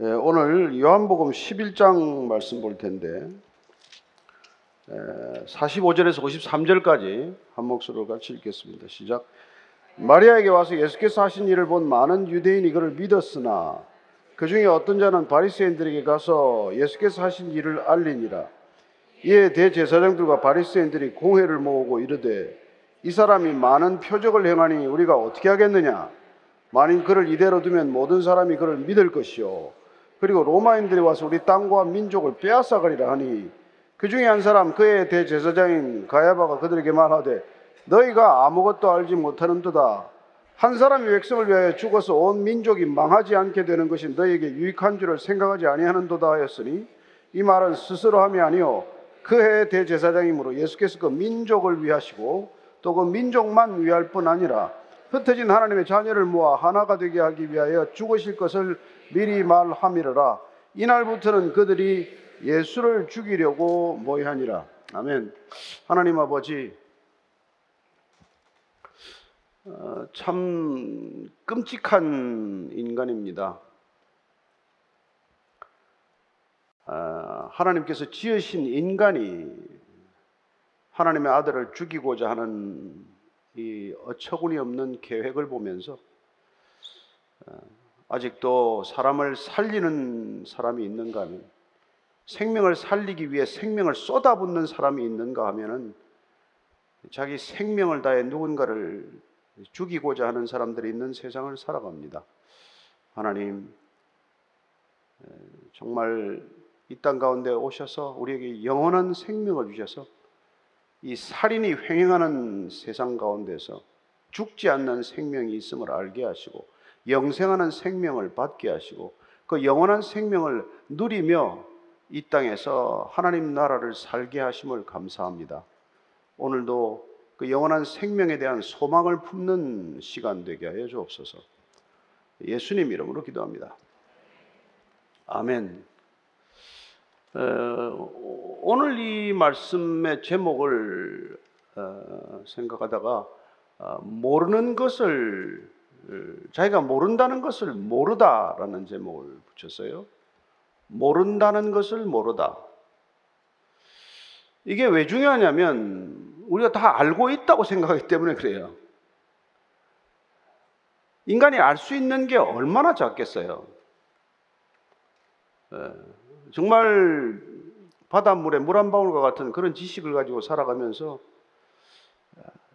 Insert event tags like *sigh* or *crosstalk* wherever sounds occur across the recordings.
예, 오늘 요한복음 11장 말씀 볼 텐데 예, 45절에서 53절까지 한 목소리로 같이 읽겠습니다. 시작. 마리아에게 와서 예수께서 하신 일을 본 많은 유대인이 그를 믿었으나 그 중에 어떤 자는 바리새인들에게 가서 예수께서 하신 일을 알리니라. 이에 대제사장들과 바리새인들이 공회를 모으고 이르되 이 사람이 많은 표적을 행하니 우리가 어떻게 하겠느냐? 만일 그를 이대로 두면 모든 사람이 그를 믿을 것이요. 그리고 로마인들이 와서 우리 땅과 민족을 빼앗아가리라 하니 그 중에 한 사람 그의 대제사장인 가야바가 그들에게 말하되 너희가 아무것도 알지 못하는도다. 한 사람이 백성을 위하여 죽어서 온 민족이 망하지 않게 되는 것이 너희에게 유익한 줄을 생각하지 아니하는도다 하였으니 이 말은 스스로 함이 아니요 그 해의 대제사장이므로 예수께서 그 민족을 위하시고 또 그 민족만 위할 뿐 아니라 흩어진 하나님의 자녀를 모아 하나가 되게 하기 위하여 죽으실 것을 미리 말함이라. 이날부터는 그들이 예수를 죽이려고 모이하니라. 아멘. 하나님 아버지 어, 참 끔찍한 인간입니다. 아, 하나님께서 지으신 인간이 하나님의 아들을 죽이고자 하는 이 어처구니 없는 계획을 보면서 어, 아직도 사람을 살리는 사람이 있는가 하면 생명을 살리기 위해 생명을 쏟아붓는 사람이 있는가 하면은 자기 생명을 다해 누군가를 죽이고자 하는 사람들이 있는 세상을 살아갑니다. 하나님, 정말 이 땅 가운데 오셔서 우리에게 영원한 생명을 주셔서 이 살인이 횡행하는 세상 가운데서 죽지 않는 생명이 있음을 알게 하시고 영생하는 생명을 받게 하시고 그 영원한 생명을 누리며 이 땅에서 하나님 나라를 살게 하심을 감사합니다. 오늘도 그 영원한 생명에 대한 소망을 품는 시간 되게 하여 주옵소서. 예수님 이름으로 기도합니다. 아멘. 어, 오늘 이 말씀의 제목을 어, 생각하다가 어, 모르는 것을 자기가 모른다는 것을 모르다라는 제목을 붙였어요. 모른다는 것을 모르다. 이게 왜 중요하냐면 우리가 다 알고 있다고 생각하기 때문에 그래요. 인간이 알 수 있는 게 얼마나 작겠어요. 예, 정말 바닷물에 물 한 방울과 같은 그런 지식을 가지고 살아가면서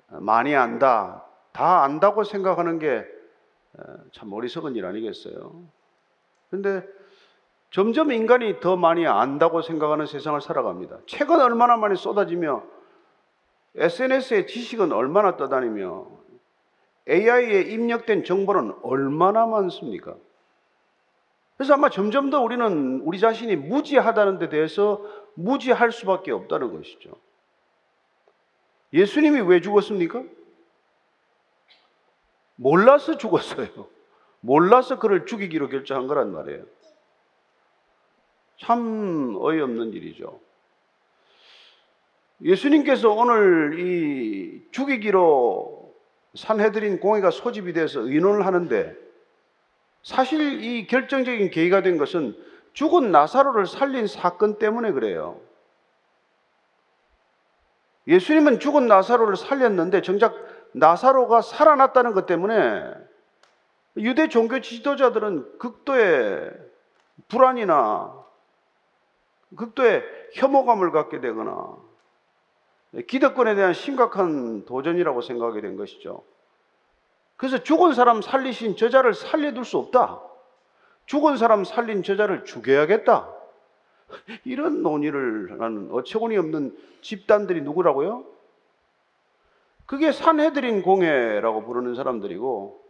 많이 안다, 다 안다고 생각하는 게 참 어리석은 일 아니겠어요? 근데 점점 인간이 더 많이 안다고 생각하는 세상을 살아갑니다. 책은 얼마나 많이 쏟아지며 SNS의 지식은 얼마나 떠다니며 AI에 입력된 정보는 얼마나 많습니까? 그래서 아마 점점 더 우리는 우리 자신이 무지하다는 데 대해서 무지할 수밖에 없다는 것이죠. 예수님이 왜 죽었습니까? 몰라서 죽었어요. 몰라서 그를 죽이기로 결정한 거란 말이에요. 참 어이없는 일이죠. 예수님께서 오늘 이 죽이기로 산해드린 공회가 소집이 돼서 의논을 하는데 사실 이 결정적인 계기가 된 것은 죽은 나사로를 살린 사건 때문에 그래요. 예수님은 죽은 나사로를 살렸는데 정작 나사로가 살아났다는 것 때문에 유대 종교 지도자들은 극도의 불안이나 극도의 혐오감을 갖게 되거나 기득권에 대한 심각한 도전이라고 생각하게 된 것이죠. 그래서 죽은 사람 살리신 저자를 살려둘 수 없다. 죽은 사람 살린 저자를 죽여야겠다. 이런 논의를 하는 어처구니 없는 집단들이 누구라고요? 그게 산해드린 공회라고 부르는 사람들이고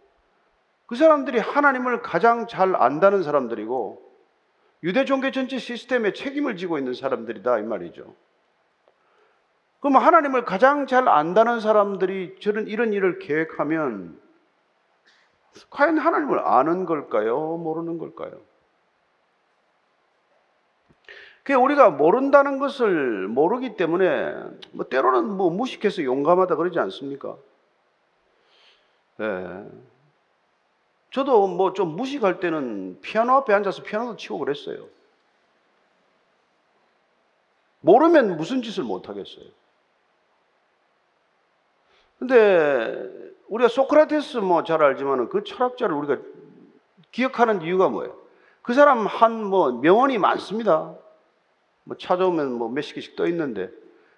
그 사람들이 하나님을 가장 잘 안다는 사람들이고 유대 종교 전체 시스템에 책임을 지고 있는 사람들이다 이 말이죠. 그럼 하나님을 가장 잘 안다는 사람들이 저런 이런 일을 계획하면 과연 하나님을 아는 걸까요? 모르는 걸까요? 그 우리가 모른다는 것을 모르기 때문에 뭐 때로는 뭐 무식해서 용감하다 그러지 않습니까? 네. 저도 뭐 좀 무식할 때는 피아노 앞에 앉아서 피아노도 치고 그랬어요. 모르면 무슨 짓을 못 하겠어요. 근데 우리가 소크라테스 뭐 잘 알지만은 그 철학자를 우리가 기억하는 이유가 뭐예요? 그 사람 한 뭐 명언이 많습니다. 뭐 찾아오면 뭐 몇십 개씩 떠 있는데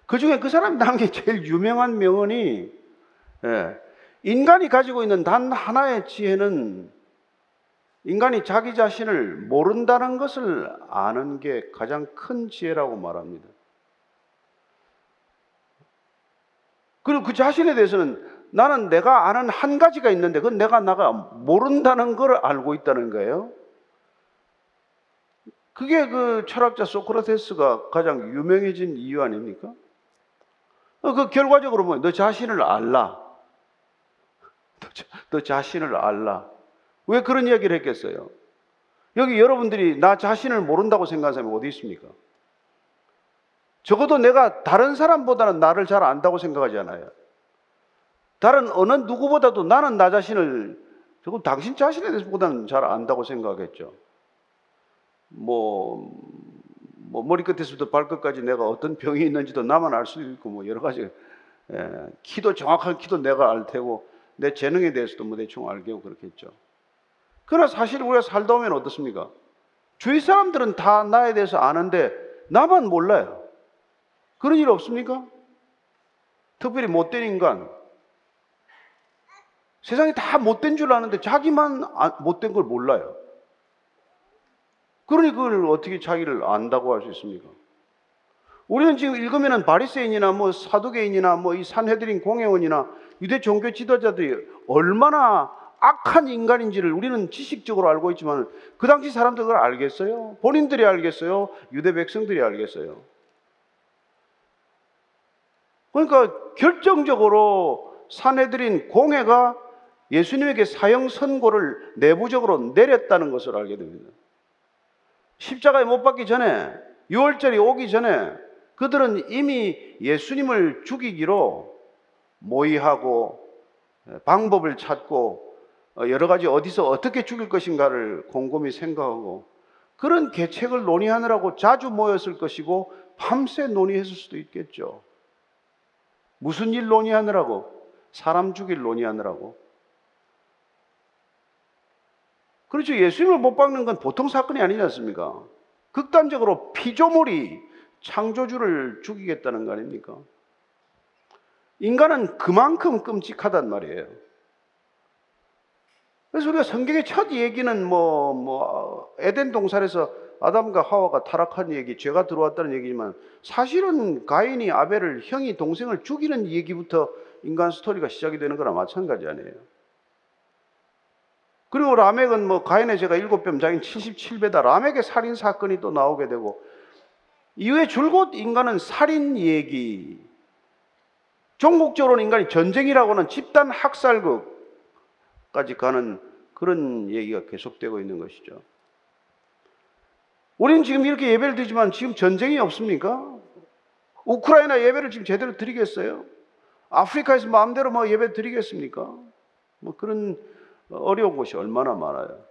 그 중에 그 사람이 남긴 제일 유명한 명언이 예, 인간이 가지고 있는 단 하나의 지혜는 인간이 자기 자신을 모른다는 것을 아는 게 가장 큰 지혜라고 말합니다. 그리고 그 자신에 대해서는 나는 내가 아는 한 가지가 있는데 그건 내가 나가 모른다는 걸 알고 있다는 거예요. 그게 그 철학자 소크라테스가 가장 유명해진 이유 아닙니까? 어, 그 결과적으로 뭐, 너 자신을 알라. 너, 자- 너 자신을 알라. 왜 그런 이야기를 했겠어요? 여기 여러분들이 나 자신을 모른다고 생각하는 사람이 어디 있습니까? 적어도 내가 다른 사람보다는 나를 잘 안다고 생각하지 않아요. 다른 어느 누구보다도 나는 나 자신을 조금 당신 자신에 대해서보다는 잘 안다고 생각하겠죠. 뭐, 뭐 머리끝에서부터 발끝까지 내가 어떤 병이 있는지도 나만 알 수 있고 뭐 여러 가지 예, 키도 정확한 키도 내가 알 테고 내 재능에 대해서도 뭐 대충 알고 그렇겠죠. 그러나 사실 우리가 살다 보면 어떻습니까? 주위 사람들은 다 나에 대해서 아는데 나만 몰라요. 그런 일 없습니까? 특별히 못된 인간. 세상이 다 못된 줄 아는데 자기만 아- 못된 걸 몰라요. 그러니 그걸 어떻게 자기를 안다고 할 수 있습니까? 우리는 지금 읽으면은 바리새인이나 뭐 사두개인이나 뭐 이 산헤드린 공회원이나 유대 종교 지도자들이 얼마나 악한 인간인지를 우리는 지식적으로 알고 있지만 그 당시 사람들 그걸 알겠어요? 본인들이 알겠어요? 유대 백성들이 알겠어요? 그러니까 결정적으로 산헤드린 공회가 예수님에게 사형 선고를 내부적으로 내렸다는 것을 알게 됩니다. 십자가에 못 박기 전에 6월절이 오기 전에 그들은 이미 예수님을 죽이기로 모의하고 방법을 찾고 어, 여러 가지 어디서 어떻게 죽일 것인가를 곰곰이 생각하고 그런 계책을 논의하느라고 자주 모였을 것이고 밤새 논의했을 수도 있겠죠. 무슨 일 논의하느라고? 사람 죽일 논의하느라고. 그렇죠. 예수님을 못 박는 건 보통 사건이 아니지 않습니까? 극단적으로 피조물이 창조주를 죽이겠다는 거 아닙니까? 인간은 그만큼 끔찍하단 말이에요. 그래서 우리가 성경의 첫 얘기는 뭐, 뭐, 에덴 동산에서 아담과 하와가 타락한 얘기, 죄가 들어왔다는 얘기지만 사실은 가인이 아벨을 형이 동생을 죽이는 얘기부터 인간 스토리가 시작이 되는 거나 마찬가지 아니에요. 그리고 라멕은 뭐 가인의 죄가 일곱 자기는 77배다. 라멕의 살인 사건이 또 나오게 되고 이후에 줄곧 인간은 살인 얘기, 종국적으로는 인간이 전쟁이라고는 집단 학살극까지 가는 그런 얘기가 계속되고 있는 것이죠. 우리는 지금 이렇게 예배를 드리지만 지금 전쟁이 없습니까? 우크라이나 예배를 지금 제대로 드리겠어요? 아프리카에서 마음대로 뭐 예배 드리겠습니까? 뭐 그런 어려운 곳이 얼마나 많아요.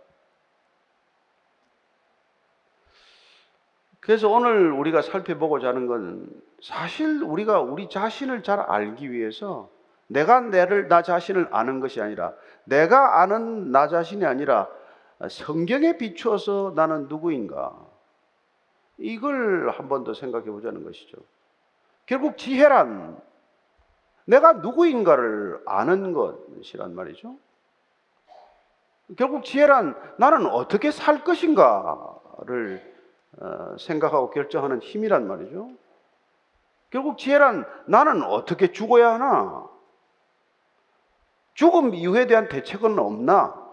그래서 오늘 우리가 살펴보고자 하는 건 사실 우리가 우리 자신을 잘 알기 위해서 내가 나를 나 자신을 아는 것이 아니라 내가 아는 나 자신이 아니라 성경에 비추어서 나는 누구인가 이걸 한 번 더 생각해 보자는 것이죠. 결국 지혜란 내가 누구인가를 아는 것이란 말이죠. 결국 지혜란 나는 어떻게 살 것인가를 어, 생각하고 결정하는 힘이란 말이죠. 결국 지혜란 나는 어떻게 죽어야 하나? 죽음 이후에 대한 대책은 없나?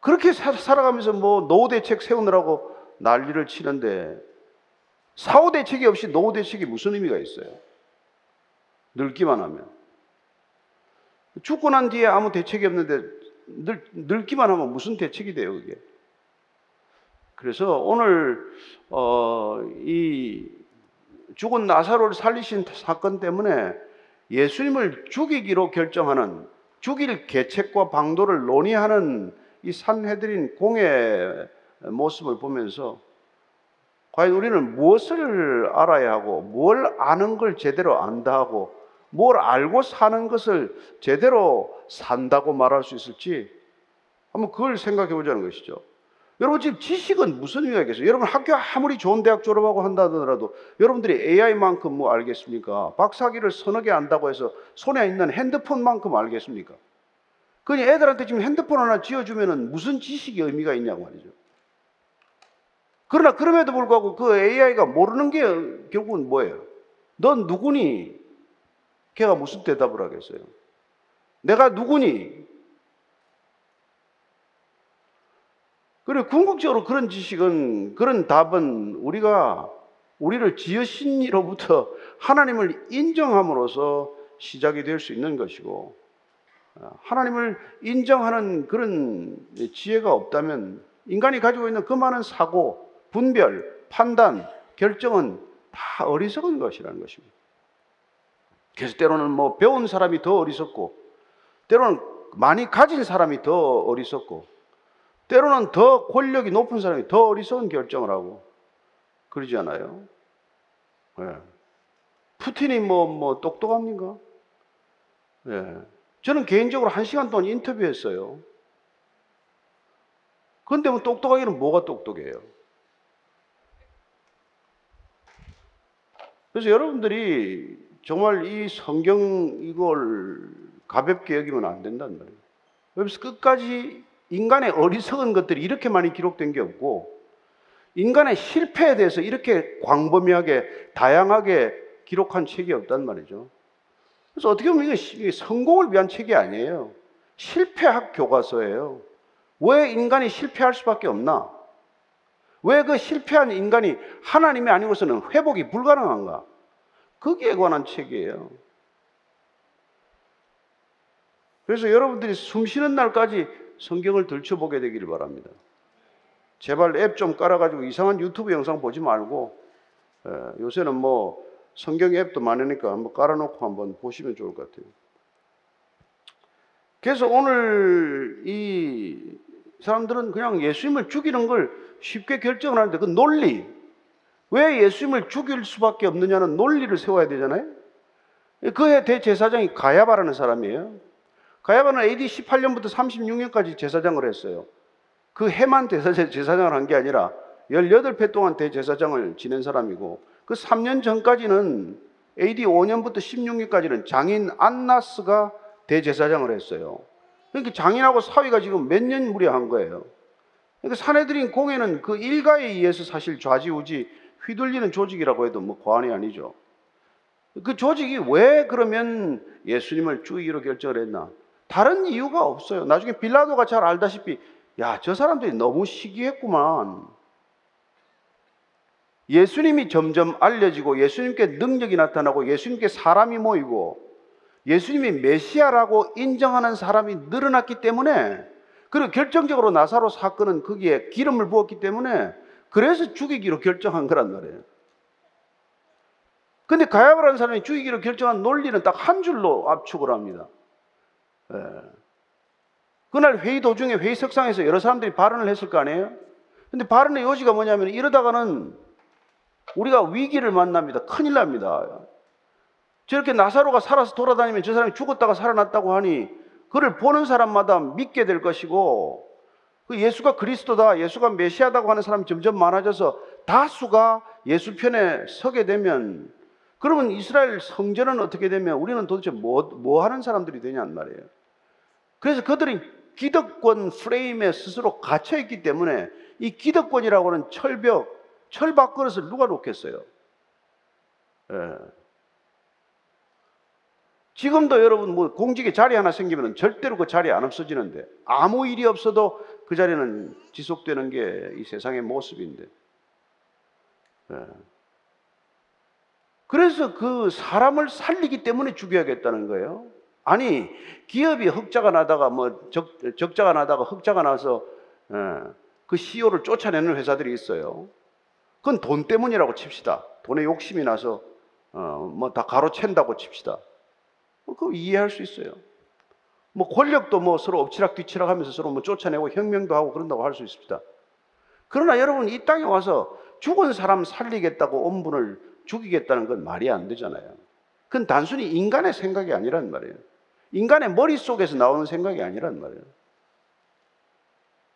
그렇게 사- 살아가면서 뭐 노후 대책 세우느라고 난리를 치는데 사후 대책이 없이 노후 대책이 무슨 의미가 있어요? 늙기만 하면. 죽고 난 뒤에 아무 대책이 없는데 늙, 늙기만 하면 무슨 대책이 돼요, 그게? 그래서 오늘 어, 이 죽은 나사로를 살리신 사건 때문에 예수님을 죽이기로 결정하는 죽일 계책과 방도를 논의하는 이 산헤드린 공의 모습을 보면서 과연 우리는 무엇을 알아야 하고 뭘 아는 걸 제대로 안다 하고 뭘 알고 사는 것을 제대로 산다고 말할 수 있을지 한번 그걸 생각해 보자는 것이죠. 여러분 지금 지식은 무슨 의미가 있겠어요? 여러분 학교 아무리 좋은 대학 졸업하고 한다더라도 여러분들이 AI만큼 뭐 알겠습니까? 박사기를 서너 개 안다고 해서 손에 있는 핸드폰만큼 알겠습니까? 그니 애들한테 지금 핸드폰 하나 지어주면은 무슨 지식이 의미가 있냐고 말이죠. 그러나 그럼에도 불구하고 그 AI가 모르는 게 결국은 뭐예요? 넌 누구니? 걔가 무슨 대답을 하겠어요? 내가 누구니? 그리고 궁극적으로 그런 지식은, 그런 답은 우리가 우리를 지으신 이로부터 하나님을 인정함으로써 시작이 될 수 있는 것이고, 하나님을 인정하는 그런 지혜가 없다면 인간이 가지고 있는 그 많은 사고, 분별, 판단, 결정은 다 어리석은 것이라는 것입니다. 그래서 때로는 뭐 배운 사람이 더 어리석고, 때로는 많이 가진 사람이 더 어리석고, 때로는 더 권력이 높은 사람이 더 어리석은 결정을 하고 그러지 않아요? 네. 푸틴이 뭐, 뭐, 똑똑합니까? 네. 저는 개인적으로 한 시간 동안 인터뷰했어요. 그런데 뭐 똑똑하기는 뭐가 똑똑해요? 그래서 여러분들이 정말 이 성경 이걸 가볍게 여기면 안 된단 말이에요. 그래서 끝까지 인간의 어리석은 것들이 이렇게 많이 기록된 게 없고 인간의 실패에 대해서 이렇게 광범위하게 다양하게 기록한 책이 없단 말이죠. 그래서 어떻게 보면 이게 성공을 위한 책이 아니에요. 실패학 교과서예요. 왜 인간이 실패할 수밖에 없나? 왜 그 실패한 인간이 하나님이 아니고서는 회복이 불가능한가? 거기에 관한 책이에요. 그래서 여러분들이 숨 쉬는 날까지 성경을 들춰보게 되기를 바랍니다. 제발 앱 좀 깔아가지고 이상한 유튜브 영상 보지 말고 에, 요새는 뭐 성경 앱도 많으니까 한번 깔아놓고 한번 보시면 좋을 것 같아요. 그래서 오늘 이 사람들은 그냥 예수님을 죽이는 걸 쉽게 결정을 하는데 그 논리 왜 예수님을 죽일 수밖에 없느냐는 논리를 세워야 되잖아요. 그의 대제사장이 가야바라는 사람이에요. 가야바는 AD 18년부터 36년까지 제사장을 했어요. 그 해만 제사장을 한 게 아니라 18회 동안 대제사장을 지낸 사람이고 그 3년 전까지는 AD 5년부터 16년까지는 장인 안나스가 대제사장을 했어요. 그러니까 장인하고 사위가 지금 몇 년 무려한 거예요. 그러니까 사내들인 공회는 그 일가에 의해서 사실 좌지우지 휘둘리는 조직이라고 해도 뭐 과언이 아니죠. 그 조직이 왜 그러면 예수님을 죽이기로 결정을 했나? 다른 이유가 없어요. 나중에 빌라도가 잘 알다시피 야, 저 사람들이 너무 시기했구만. 예수님이 점점 알려지고 예수님께 능력이 나타나고 예수님께 사람이 모이고 예수님이 메시아라고 인정하는 사람이 늘어났기 때문에 그리고 결정적으로 나사로 사건은 거기에 기름을 부었기 때문에 그래서 죽이기로 결정한 거란 말이에요. 근데 가야바라는 사람이 죽이기로 결정한 논리는 딱 한 줄로 압축을 합니다. 예. 그날 회의 도중에 회의 석상에서 여러 사람들이 발언을 했을 거 아니에요? 근데 발언의 요지가 뭐냐면 이러다가는 우리가 위기를 만납니다. 큰일 납니다. 저렇게 나사로가 살아서 돌아다니면 저 사람이 죽었다가 살아났다고 하니 그를 보는 사람마다 믿게 될 것이고 그 예수가 그리스도다, 예수가 메시아다고 하는 사람이 점점 많아져서 다수가 예수 편에 서게 되면 그러면 이스라엘 성전은 어떻게 되면 우리는 도대체 뭐, 뭐 하는 사람들이 되냐는 말이에요. 그래서 그들이 기득권 프레임에 스스로 갇혀있기 때문에 이 기득권이라고 하는 철벽, 철밥그릇을 누가 놓겠어요? 예. 지금도 여러분 뭐 공직에 자리 하나 생기면 절대로 그 자리 안 없어지는데 아무 일이 없어도 그 자리는 지속되는 게 이 세상의 모습인데. 예. 그래서 그 사람을 살리기 때문에 죽여야겠다는 거예요. 아니 기업이 흑자가 나다가 뭐 적, 적자가 나다가 흑자가 나서 예, 그 CEO를 쫓아내는 회사들이 있어요. 그건 돈 때문이라고 칩시다. 돈에 욕심이 나서 어, 뭐다 가로챈다고 칩시다. 뭐 그거 이해할 수 있어요. 뭐 권력도 뭐 서로 엎치락 뒤치락 하면서 서로 뭐 쫓아내고 혁명도 하고 그런다고 할 수 있습니다. 그러나 여러분 이 땅에 와서 죽은 사람 살리겠다고 엄분을 죽이겠다는 건 말이 안 되잖아요. 그건 단순히 인간의 생각이 아니란 말이에요. 인간의 머릿속에서 나오는 생각이 아니란 말이에요.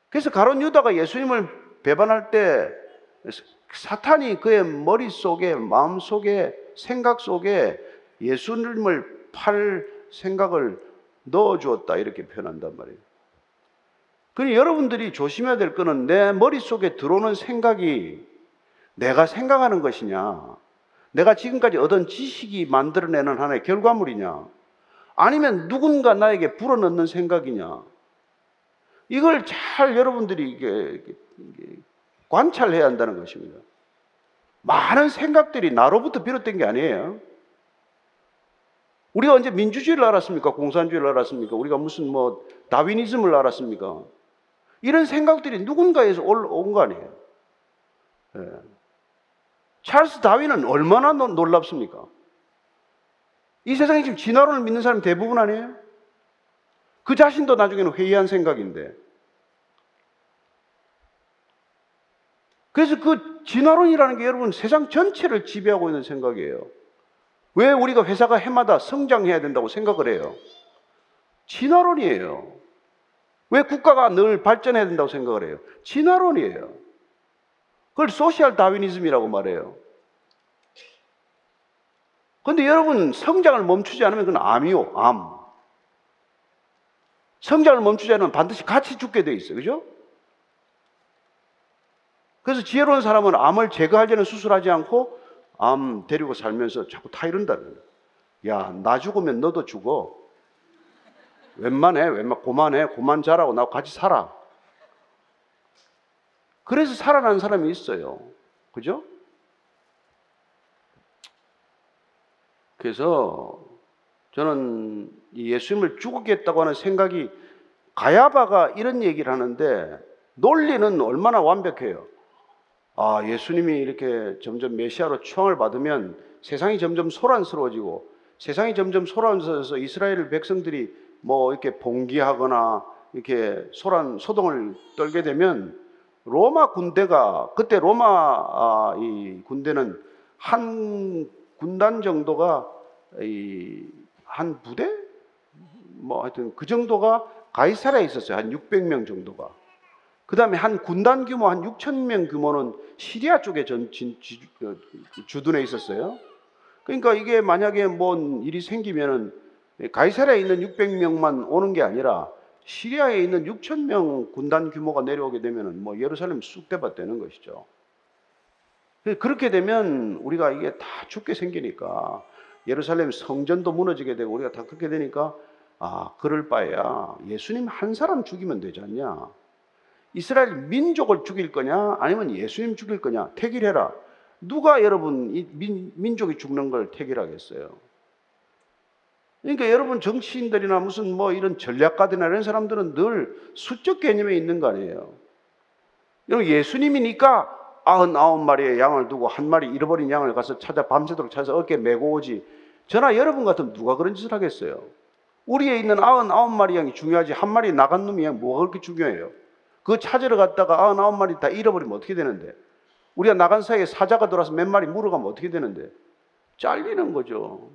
그래서 가론 유다가 예수님을 배반할 때 사탄이 그의 머릿속에 마음속에 생각 속에 예수님을 팔 생각을 넣어 주었다 이렇게 표현한단 말이에요. 그러니 여러분들이 조심해야 될 거는 내 머릿속에 들어오는 생각이 내가 생각하는 것이냐, 내가 지금까지 얻은 지식이 만들어내는 하나의 결과물이냐, 아니면 누군가 나에게 불어넣는 생각이냐, 이걸 잘 여러분들이 관찰해야 한다는 것입니다. 많은 생각들이 나로부터 비롯된 게 아니에요. 우리가 언제 민주주의를 알았습니까? 공산주의를 알았습니까? 우리가 무슨 뭐 다윈이즘을 알았습니까? 이런 생각들이 누군가에서 올라온 거 아니에요. 예. 찰스 다윈은 얼마나 노- 놀랍습니까? 이 세상에 지금 진화론을 믿는 사람이 대부분 아니에요? 그 자신도 나중에는 회의한 생각인데. 그래서 그 진화론이라는 게 여러분 세상 전체를 지배하고 있는 생각이에요. 왜 우리가 회사가 해마다 성장해야 된다고 생각을 해요? 진화론이에요. 왜 국가가 늘 발전해야 된다고 생각을 해요? 진화론이에요. 그걸 소셜 다윈이즘이라고 말해요. 근데 여러분 성장을 멈추지 않으면 그건 암이요, 암. 성장을 멈추지 않으면 반드시 같이 죽게 돼 있어요. 그죠? 그래서 지혜로운 사람은 암을 제거하려는 수술하지 않고 암 데리고 살면서 자꾸 타이른다는. 야, 나 죽으면 너도 죽어. 웬만해, 웬만, 고만해, 고만 자라고 나하고 같이 살아. 그래서 살아난 사람이 있어요. 그죠? 그래서 저는 이 예수님을 죽이겠다고 하는 생각이 가야바가 이런 얘기를 하는데 논리는 얼마나 완벽해요. 아, 예수님이 이렇게 점점 메시아로 추앙을 받으면 세상이 점점 소란스러워지고 세상이 점점 소란스러워서 이스라엘 백성들이 뭐 이렇게 봉기하거나 이렇게 소란 소동을 떨게 되면 로마 군대가 그때 로마 아, 이 군대는 한 군단 정도가 이 한 부대 뭐 하여튼 그 정도가 가이사라에 있었어요. 한 600명 정도가. 그 다음에 한 군단 규모 한 6천 명 규모는 시리아 쪽에 전, 진, 지, 어, 주둔해 있었어요. 그러니까 이게 만약에 뭔 일이 생기면은 가이사라에 있는 600명만 오는 게 아니라 시리아에 있는 6천 명 군단 규모가 내려오게 되면은 뭐 예루살렘 쑥대밭 되는 것이죠. 그렇게 되면 우리가 이게 다 죽게 생기니까 예루살렘 성전도 무너지게 되고 우리가 다 그렇게 되니까 아 그럴 바에야 예수님 한 사람 죽이면 되지 않냐? 이스라엘 민족을 죽일 거냐 아니면 예수님 죽일 거냐 택일해라. 누가 여러분 이 민, 민족이 죽는 걸 택일하겠어요? 그러니까 여러분 정치인들이나 무슨 뭐 이런 전략가들이나 이런 사람들은 늘 수적 개념에 있는 거 아니에요. 여러분 예수님이니까 아흔아홉 마리의 양을 두고 한 마리 잃어버린 양을 가서 찾아 밤새도록 찾아서 어깨 메고 오지. 저나 여러분 같으면 누가 그런 짓을 하겠어요? 우리에 있는 아흔아홉 마리 양이 중요하지 한 마리 나간 놈이 뭐가 그렇게 중요해요? 그거 찾으러 갔다가 아흔아홉 마리 다 잃어버리면 어떻게 되는데? 우리가 나간 사이에 사자가 돌아서 몇 마리 물어가면 어떻게 되는데? 잘리는 거죠.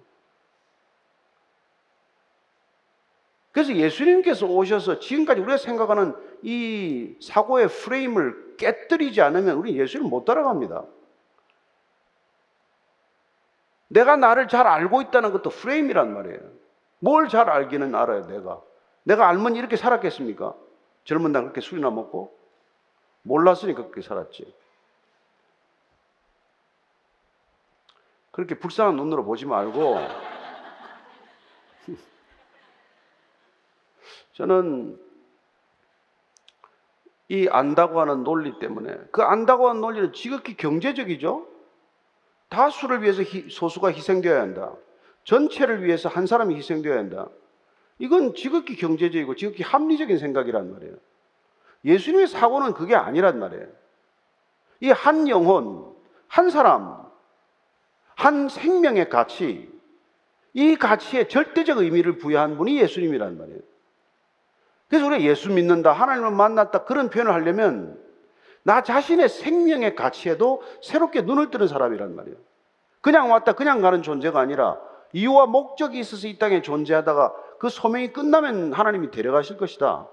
그래서 예수님께서 오셔서 지금까지 우리가 생각하는 이 사고의 프레임을 깨뜨리지 않으면 우리 예수를 못 따라갑니다. 내가 나를 잘 알고 있다는 것도 프레임이란 말이에요. 뭘 잘 알기는 알아요, 내가. 내가 알면 이렇게 살았겠습니까? 젊은 날 그렇게 술이나 먹고? 몰랐으니까 그렇게 살았지. 그렇게 불쌍한 눈으로 보지 말고, *laughs* 저는 이 안다고 하는 논리 때문에 그 안다고 하는 논리는 지극히 경제적이죠. 다수를 위해서 희- 소수가 희생되어야 한다. 전체를 위해서 한 사람이 희생되어야 한다. 이건 지극히 경제적이고 지극히 합리적인 생각이란 말이에요. 예수님의 사고는 그게 아니란 말이에요. 이 한 영혼, 한 사람, 한 생명의 가치, 이 가치에 절대적 의미를 부여한 분이 예수님이란 말이에요. 그래서 우리가 예수 믿는다, 하나님을 만났다 그런 표현을 하려면 나 자신의 생명의 가치에도 새롭게 눈을 뜨는 사람이란 말이에요. 그냥 왔다 그냥 가는 존재가 아니라 이유와 목적이 있어서 이 땅에 존재하다가 그 소명이 끝나면 하나님이 데려가실 것이다.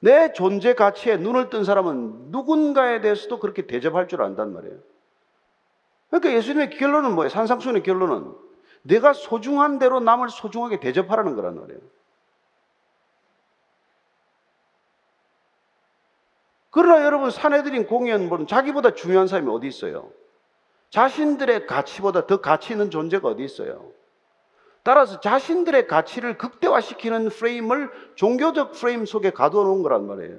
내 존재 가치에 눈을 뜬 사람은 누군가에 대해서도 그렇게 대접할 줄 안단 말이에요. 그러니까 예수님의 결론은 뭐예요? 산상수훈의 결론은 내가 소중한 대로 남을 소중하게 대접하라는 거란 말이에요. 그러나 여러분 사내들인 공연은 자기보다 중요한 사람이 어디 있어요? 자신들의 가치보다 더 가치 있는 존재가 어디 있어요? 따라서 자신들의 가치를 극대화시키는 프레임을 종교적 프레임 속에 가둬 놓은 거란 말이에요.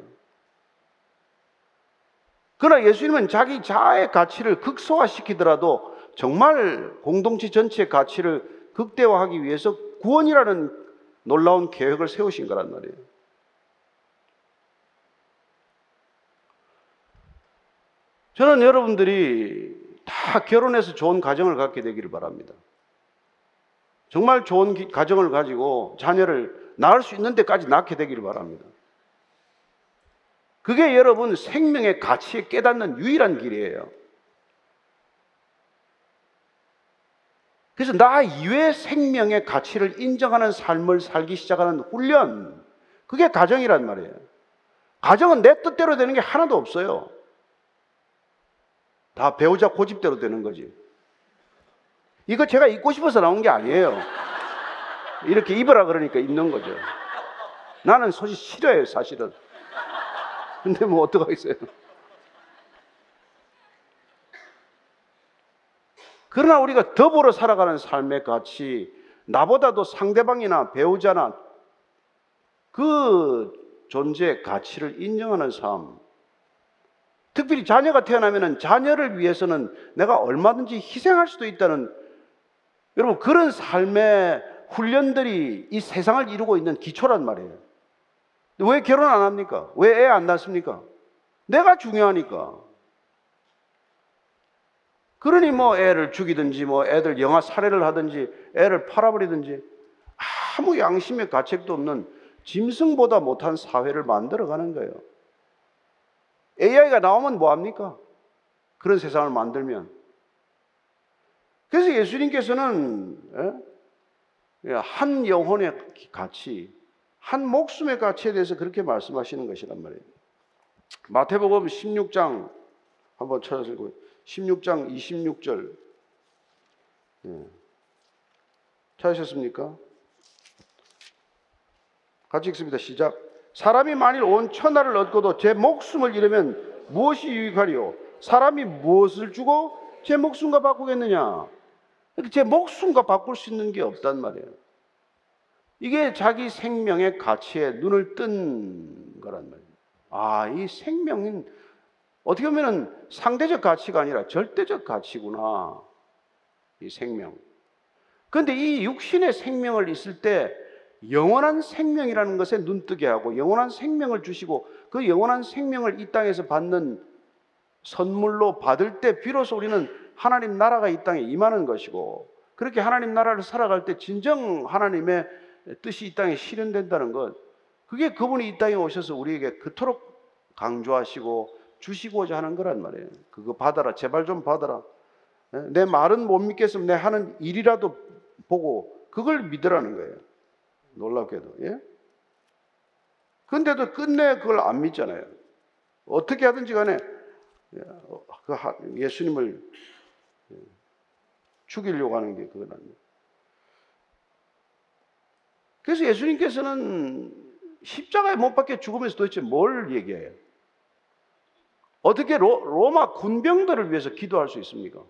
그러나 예수님은 자기 자아의 가치를 극소화시키더라도 정말 공동체 전체의 가치를 극대화하기 위해서 구원이라는 놀라운 계획을 세우신 거란 말이에요. 저는 여러분들이 다 결혼해서 좋은 가정을 갖게 되기를 바랍니다. 정말 좋은 기- 가정을 가지고 자녀를 낳을 수 있는 데까지 낳게 되기를 바랍니다. 그게 여러분 생명의 가치에 깨닫는 유일한 길이에요. 그래서 나 이외의 생명의 가치를 인정하는 삶을 살기 시작하는 훈련, 그게 가정이란 말이에요. 가정은 내 뜻대로 되는 게 하나도 없어요. 다 배우자 고집대로 되는 거지. 이거 제가 입고 싶어서 나온 게 아니에요. 이렇게 입으라 그러니까 입는 거죠. 나는 솔직히 싫어요, 사실은. 근데 뭐 어떡하겠어요. 그러나 우리가 더불어 살아가는 삶의 가치, 나보다도 상대방이나 배우자나 그 존재의 가치를 인정하는 삶, 특별히 자녀가 태어나면 자녀를 위해서는 내가 얼마든지 희생할 수도 있다는 여러분 그런 삶의 훈련들이 이 세상을 이루고 있는 기초란 말이에요. 왜 결혼 안 합니까? 왜 애 안 낳습니까? 내가 중요하니까. 그러니 뭐 애를 죽이든지 뭐 애들 영아 살해를 하든지 애를 팔아버리든지 아무 양심의 가책도 없는 짐승보다 못한 사회를 만들어가는 거예요. AI가 나오면 뭐합니까? 그런 세상을 만들면. 그래서 예수님께서는 예? 한 영혼의 가치, 한 목숨의 가치에 대해서 그렇게 말씀하시는 것이란 말이에요. 마태복음 16장 한번 찾아보고 16장 26절 예. 찾으셨습니까? 같이 읽습니다. 시작. 사람이 만일 온 천하를 얻고도 제 목숨을 잃으면 무엇이 유익하리요? 사람이 무엇을 주고 제 목숨과 바꾸겠느냐? 제 목숨과 바꿀 수 있는 게 없단 말이에요. 이게 자기 생명의 가치에 눈을 뜬 거란 말이에요. 아, 이 생명은 어떻게 보면 상대적 가치가 아니라 절대적 가치구나. 이 생명. 그런데 이 육신의 생명을 있을 때 영원한 생명이라는 것에 눈뜨게 하고 영원한 생명을 주시고 그 영원한 생명을 이 땅에서 받는 선물로 받을 때 비로소 우리는 하나님 나라가 이 땅에 임하는 것이고 그렇게 하나님 나라를 살아갈 때 진정 하나님의 뜻이 이 땅에 실현된다는 것 그게 그분이 이 땅에 오셔서 우리에게 그토록 강조하시고 주시고자 하는 거란 말이에요. 그거 받아라. 제발 좀 받아라. 내 말은 못 믿겠으면 내 하는 일이라도 보고 그걸 믿으라는 거예요. 놀랍게도. 예? 근데도 끝내 그걸 안 믿잖아요. 어떻게 하든지 간에 그 예수님을 죽이려고 하는 게 그건 아니에요. 그래서 예수님께서는 십자가에 못 박혀 죽으면서 도대체 뭘 얘기해요? 어떻게 로, 로마 군병들을 위해서 기도할 수 있습니까?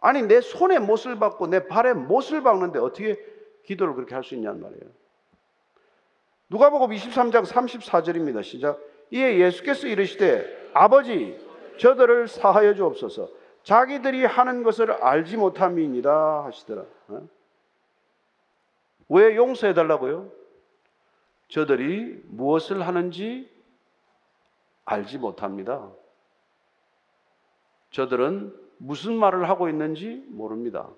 아니 내 손에 못을 박고 내 발에 못을 박는데 어떻게 기도를 그렇게 할 수 있냐는 말이에요. 누가복음 23장 34절입니다. 시작. 이에 예수께서 이르시되 아버지 저들을 사하여 주옵소서. 자기들이 하는 것을 알지 못함이니라 하시더라. 어? 왜 용서해 달라고요? 저들이 무엇을 하는지 알지 못합니다. 저들은 무슨 말을 하고 있는지 모릅니다.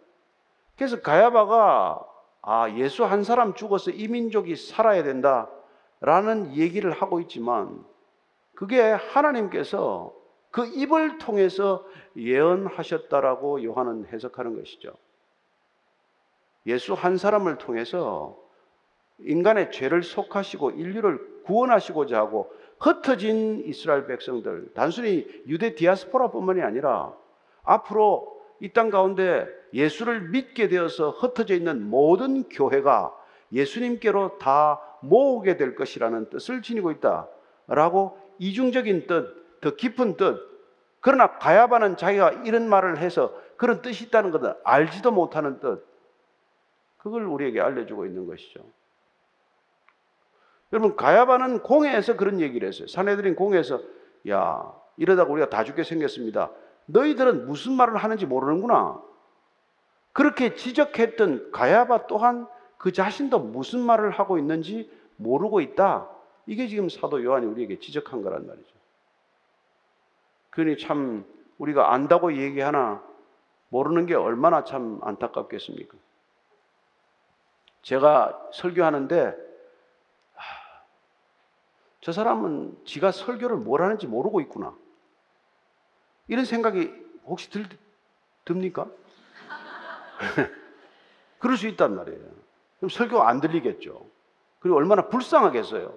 그래서 가야바가 아, 예수 한 사람 죽어서 이 민족이 살아야 된다 라는 얘기를 하고 있지만 그게 하나님께서 그 입을 통해서 예언하셨다라고 요한은 해석하는 것이죠. 예수 한 사람을 통해서 인간의 죄를 속하시고 인류를 구원하시고자 하고 흩어진 이스라엘 백성들, 단순히 유대 디아스포라뿐만이 아니라 앞으로 이 땅 가운데 예수를 믿게 되어서 흩어져 있는 모든 교회가 예수님께로 다 모으게 될 것이라는 뜻을 지니고 있다라고 이중적인 뜻, 더 깊은 뜻. 그러나 가야바는 자기가 이런 말을 해서 그런 뜻이 있다는 것을 알지도 못하는 뜻. 그걸 우리에게 알려주고 있는 것이죠. 여러분 가야바는 공회에서 그런 얘기를 했어요. 사내들인 공회에서 야 이러다가 우리가 다 죽게 생겼습니다. 너희들은 무슨 말을 하는지 모르는구나. 그렇게 지적했던 가야바 또한 그 자신도 무슨 말을 하고 있는지 모르고 있다. 이게 지금 사도 요한이 우리에게 지적한 거란 말이죠. 그러니 참 우리가 안다고 얘기하나 모르는 게 얼마나 참 안타깝겠습니까? 제가 설교하는데 저 사람은 지가 설교를 뭘 하는지 모르고 있구나. 이런 생각이 혹시 들, 듭니까? *laughs* 그럴 수 있단 말이에요. 그럼 설교 안 들리겠죠. 그리고 얼마나 불쌍하겠어요.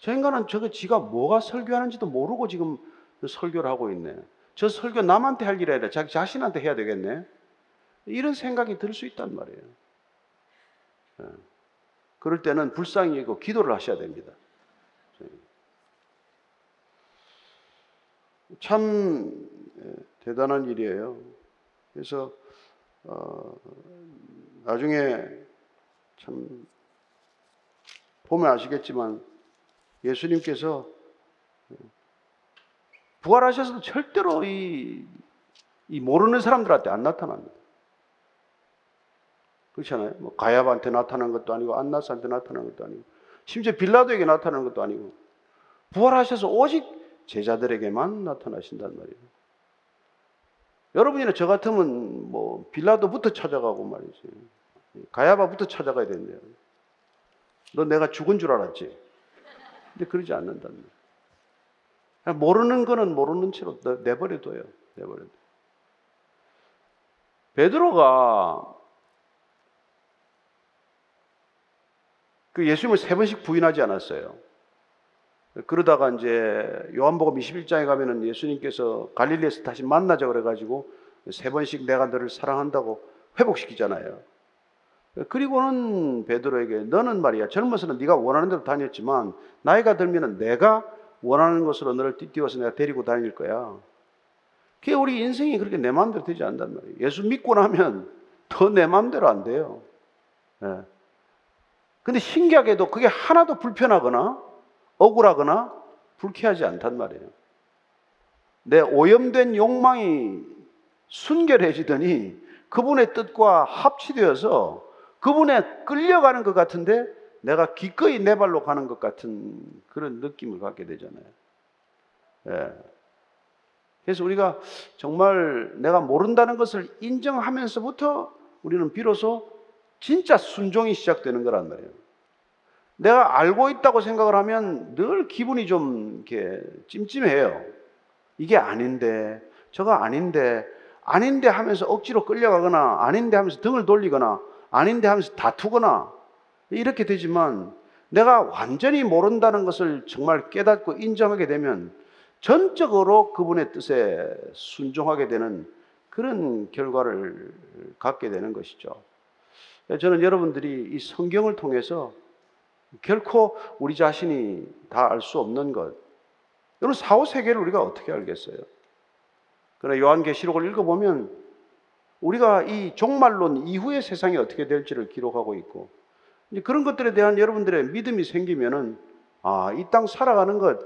저 인간은 저거 지가 뭐가 설교하는지도 모르고 지금 설교를 하고 있네. 저 설교 남한테 할일 아니라 자기 자신한테 해야 되겠네. 이런 생각이 들 수 있단 말이에요. 예. 그럴 때는 불쌍히 여기고 기도를 하셔야 됩니다. 참 예, 대단한 일이에요. 그래서 어, 나중에 참 보면 아시겠지만 예수님께서 부활하셔서도 절대로 이, 이 모르는 사람들한테 안 나타납니다. 그렇잖아요. 뭐 가야바한테 나타난 것도 아니고 안나스한테 나타난 것도 아니고 심지어 빌라도에게 나타난 것도 아니고 부활하셔서 오직 제자들에게만 나타나신단 말이에요. 여러분이나 저 같으면 뭐 빌라도부터 찾아가고 말이지. 가야바부터 찾아가야 된대요. 너 내가 죽은 줄 알았지? 근데 그러지 않는단 말이에요. 모르는 거는 모르는 채로 내버려둬요. 내버려둬. 베드로가 그 예수님을 세 번씩 부인하지 않았어요. 그러다가 이제 요한복음 21장에 가면은 예수님께서 갈릴리에서 다시 만나자 그래가지고 세 번씩 내가 너를 사랑한다고 회복시키잖아요. 그리고는 베드로에게 너는 말이야 젊어서는 네가 원하는 대로 다녔지만 나이가 들면은 내가 원하는 곳으로 너를 띠띠워서 내가 데리고 다닐 거야. 그게 우리 인생이 그렇게 내 마음대로 되지 않단 말이에요. 예수 믿고 나면 더 내 마음대로 안 돼요. 예. 근데 신기하게도 그게 하나도 불편하거나 억울하거나 불쾌하지 않단 말이에요. 내 오염된 욕망이 순결해지더니 그분의 뜻과 합치되어서 그분에 끌려가는 것 같은데 내가 기꺼이 내 발로 가는 것 같은 그런 느낌을 갖게 되잖아요. 예. 그래서 우리가 정말 내가 모른다는 것을 인정하면서부터 우리는 비로소 진짜 순종이 시작되는 거란 말이에요. 내가 알고 있다고 생각을 하면 늘 기분이 좀 이렇게 찜찜해요. 이게 아닌데, 저거 아닌데, 아닌데 하면서 억지로 끌려가거나, 아닌데 하면서 등을 돌리거나, 아닌데 하면서 다투거나, 이렇게 되지만, 내가 완전히 모른다는 것을 정말 깨닫고 인정하게 되면, 전적으로 그분의 뜻에 순종하게 되는 그런 결과를 갖게 되는 것이죠. 저는 여러분들이 이 성경을 통해서 결코 우리 자신이 다 알 수 없는 것. 여러분 사후 세계를 우리가 어떻게 알겠어요? 그러나 요한계시록을 읽어보면 우리가 이 종말론 이후의 세상이 어떻게 될지를 기록하고 있고 이제 그런 것들에 대한 여러분들의 믿음이 생기면은 아, 이 땅 살아가는 것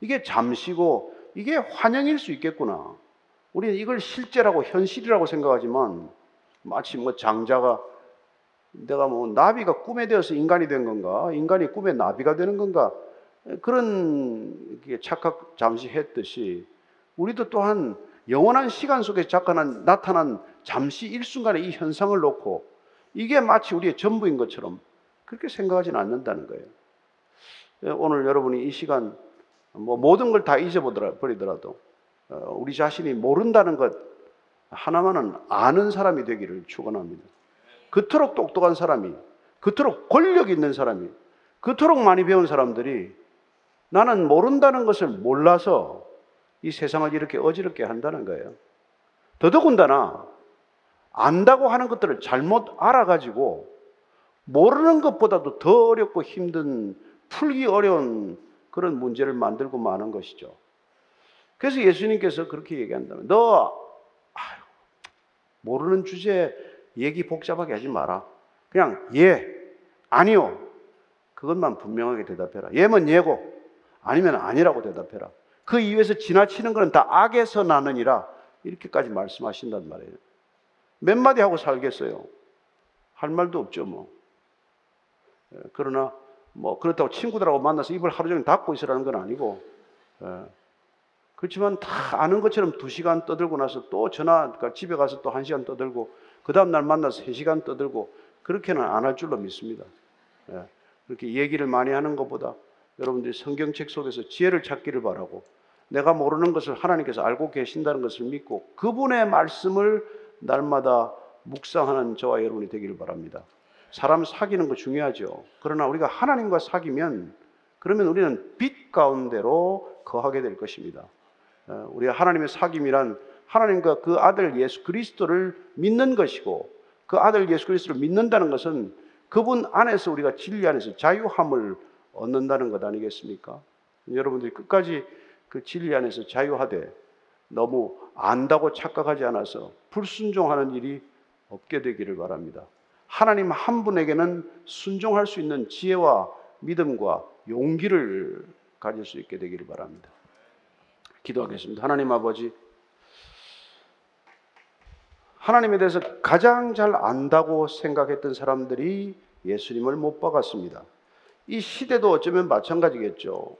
이게 잠시고 이게 환영일 수 있겠구나. 우리는 이걸 실제라고 현실이라고 생각하지만 마치 뭐 장자가 내가 뭐 나비가 꿈에 되어서 인간이 된 건가? 인간이 꿈에 나비가 되는 건가? 그런 착각 잠시 했듯이 우리도 또한 영원한 시간 속에 잠깐 나타난 잠시 일순간의 이 현상을 놓고 이게 마치 우리의 전부인 것처럼 그렇게 생각하지는 않는다는 거예요. 예, 오늘 여러분이 이 시간 뭐 모든 걸 다 잊어버리더라도 어, 우리 자신이 모른다는 것 하나만은 아는 사람이 되기를 축원합니다. 그토록 똑똑한 사람이, 그토록 권력 있는 사람이, 그토록 많이 배운 사람들이 나는 모른다는 것을 몰라서 이 세상을 이렇게 어지럽게 한다는 거예요. 더더군다나 안다고 하는 것들을 잘못 알아가지고 모르는 것보다도 더 어렵고 힘든 풀기 어려운 그런 문제를 만들고 마는 것이죠. 그래서 예수님께서 그렇게 얘기한다면 너 아유, 모르는 주제 얘기 복잡하게 하지 마라. 그냥 예, 아니요. 그것만 분명하게 대답해라. 예면 예고, 아니면 아니라고 대답해라. 그 이유에서 지나치는 것은 다 악에서 나느니라. 이렇게까지 말씀하신단 말이에요. 몇 마디 하고 살겠어요. 할 말도 없죠, 뭐. 예, 그러나 뭐 그렇다고 친구들하고 만나서 입을 하루 종일 닫고 있으라는 건 아니고 예. 그렇지만 다 아는 것처럼 두 시간 떠들고 나서 또 전화 그러니까 집에 가서 또 한 시간 떠들고 그 다음 날 만나서 세 시간 떠들고 그렇게는 안 할 줄로 믿습니다. 예. 그렇게 얘기를 많이 하는 것보다 여러분들이 성경책 속에서 지혜를 찾기를 바라고 내가 모르는 것을 하나님께서 알고 계신다는 것을 믿고 그분의 말씀을 날마다 묵상하는 저와 여러분이 되기를 바랍니다. 사람 사귀는 거 중요하죠. 그러나 우리가 하나님과 사귀면 그러면 우리는 빛 가운데로 거하게 될 것입니다. 어, 우리가 하나님의 사귐이란 하나님과 그 아들 예수 그리스도를 믿는 것이고 그 아들 예수 그리스도를 믿는다는 것은 그분 안에서 우리가 진리 안에서 자유함을 얻는다는 것 아니겠습니까? 여러분들이 끝까지 그 진리 안에서 자유하되 너무 안다고 착각하지 않아서 불순종하는 일이 없게 되기를 바랍니다. 하나님 한 분에게는 순종할 수 있는 지혜와 믿음과 용기를 가질 수 있게 되기를 바랍니다. 기도하겠습니다. 하나님 아버지, 하나님에 대해서 가장 잘 안다고 생각했던 사람들이 예수님을 못 박았습니다. 이 시대도 어쩌면 마찬가지겠죠.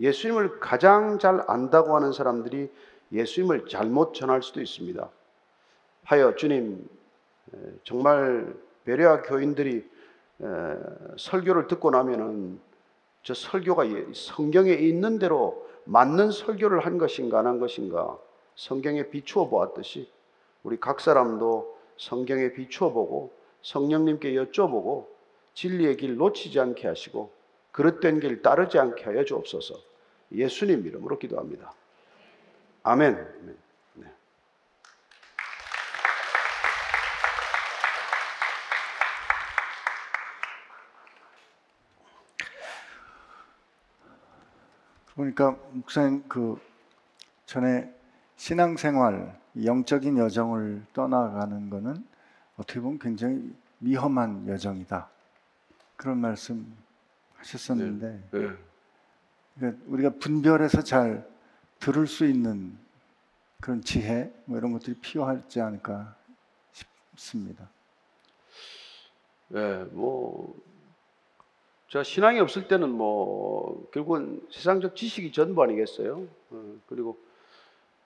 예수님을 가장 잘 안다고 하는 사람들이 예수님을 잘못 전할 수도 있습니다. 하여 주님, 정말 베레아 교인들이 설교를 듣고 나면은 저 설교가 예, 성경에 있는 대로 맞는 설교를 한 것인가 안 한 것인가 성경에 비추어 보았듯이 우리 각 사람도 성경에 비추어 보고 성령님께 여쭤보고 진리의 길 놓치지 않게 하시고 그릇된 길 따르지 않게 하여 주옵소서. 예수님 이름으로 기도합니다. 아멘. 네. 보니까 목사님 그 전에 신앙생활, 영적인 여정을 떠나가는 것은 어떻게 보면 굉장히 위험한 여정이다. 그런 말씀 하셨었는데 네. 네. 그러니까 우리가 분별해서 잘 들을 수 있는 그런 지혜 뭐 이런 것들이 필요하지 않을까 싶습니다. 네, 뭐 제가 신앙이 없을 때는 뭐 결국은 세상적 지식이 전부 아니겠어요. 어, 그리고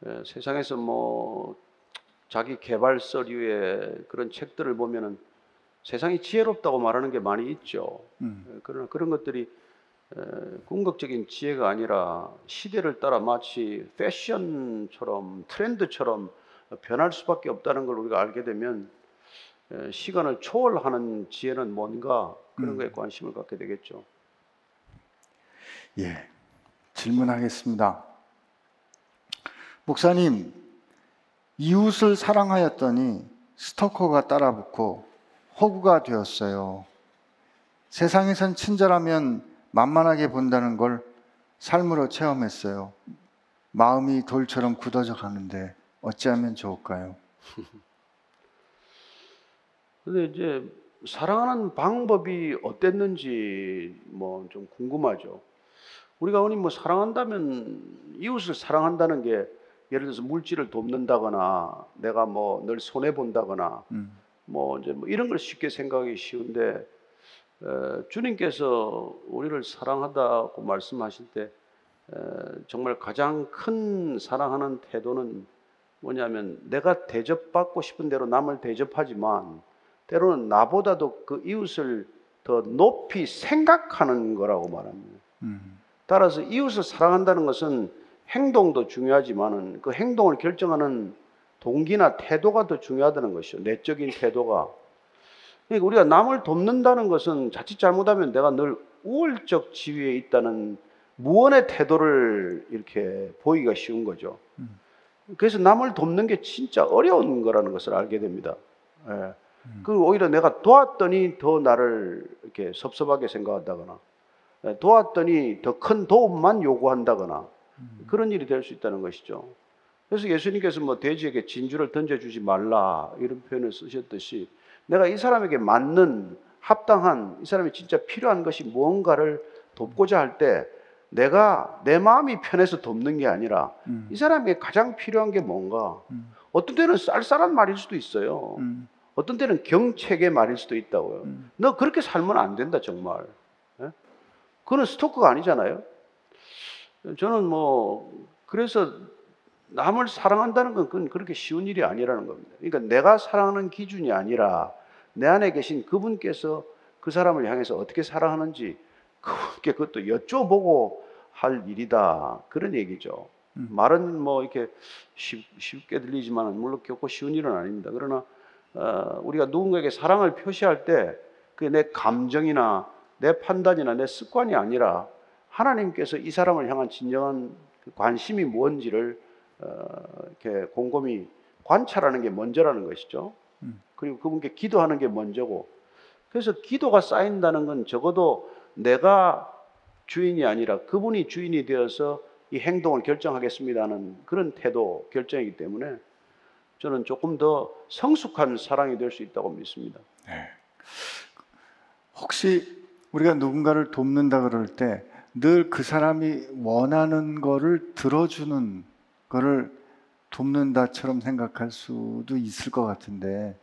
예, 세상에서 뭐 자기 개발 서류의 그런 책들을 보면은 세상이 지혜롭다고 말하는 게 많이 있죠. 음. 예, 그러나 그런 것들이 에, 궁극적인 지혜가 아니라 시대를 따라 마치 패션처럼 트렌드처럼 변할 수밖에 없다는 걸 우리가 알게 되면 에, 시간을 초월하는 지혜는 뭔가 그런 음. 거에 관심을 갖게 되겠죠. 예, 질문하겠습니다. 목사님, 이웃을 사랑하였더니 스토커가 따라붙고 호구가 되었어요. 세상에선 친절하면 만만하게 본다는 걸 삶으로 체험했어요. 마음이 돌처럼 굳어져 가는데 어찌하면 좋을까요? *laughs* 근데 이제 사랑하는 방법이 어땠는지 뭐 좀 궁금하죠. 우리가 흔히 뭐 사랑한다면 이웃을 사랑한다는 게 예를 들어서 물질을 돕는다거나 내가 뭐 늘 손해 본다거나 음, 뭐 이제 뭐 이런 걸 쉽게 생각하기 쉬운데 에, 주님께서 우리를 사랑하다고 말씀하실 때 에, 정말 가장 큰 사랑하는 태도는 뭐냐면 내가 대접받고 싶은 대로 남을 대접하지만 때로는 나보다도 그 이웃을 더 높이 생각하는 거라고 말합니다. 음, 따라서 이웃을 사랑한다는 것은 행동도 중요하지만은 그 행동을 결정하는 동기나 태도가 더 중요하다는 것이죠. 내적인 태도가. 그러니까 우리가 남을 돕는다는 것은 자칫 잘못하면 내가 늘 우월적 지위에 있다는 무언의 태도를 이렇게 보이기가 쉬운 거죠. 그래서 남을 돕는 게 진짜 어려운 거라는 것을 알게 됩니다. 예. 그리고 오히려 내가 도왔더니 더 나를 이렇게 섭섭하게 생각한다거나 예, 도왔더니 더 큰 도움만 요구한다거나 그런 일이 될 수 있다는 것이죠. 그래서 예수님께서 뭐 돼지에게 진주를 던져주지 말라 이런 표현을 쓰셨듯이 내가 이 사람에게 맞는 합당한 이 사람이 진짜 필요한 것이 무언가를 돕고자 할 때 내가 내 마음이 편해서 돕는 게 아니라 음, 이 사람에게 가장 필요한 게 뭔가 음. 어떤 때는 쌀쌀한 말일 수도 있어요. 음, 어떤 때는 경책의 말일 수도 있다고요. 음. 너 그렇게 살면 안 된다 정말. 예? 그거는 스토커가 아니잖아요. 저는 뭐 그래서 남을 사랑한다는 건 그건 그렇게 쉬운 일이 아니라는 겁니다. 그러니까 내가 사랑하는 기준이 아니라 내 안에 계신 그분께서 그 사람을 향해서 어떻게 사랑하는지 그분께 그것도 여쭤보고 할 일이다 그런 얘기죠. 음. 말은 뭐 이렇게 쉽, 쉽게 들리지만 물론 결코 쉬운 일은 아닙니다. 그러나 어, 우리가 누군가에게 사랑을 표시할 때 그게 내 감정이나 내 판단이나 내 습관이 아니라 하나님께서 이 사람을 향한 진정한 그 관심이 뭔지를 어, 이렇게 곰곰이 관찰하는 게 먼저라는 것이죠. 음. 그리고 그분께 기도하는 게 먼저고 그래서 기도가 쌓인다는 건 적어도 내가 주인이 아니라 그분이 주인이 되어서 이 행동을 결정하겠습니다는 그런 태도 결정이기 때문에 저는 조금 더 성숙한 사랑이 될 수 있다고 믿습니다. 혹시 우리가 누군가를 돕는다 그럴 때 늘 그 사람이 원하는 거를 들어주는 거를 돕는다처럼 생각할 수도 있을 것 같은데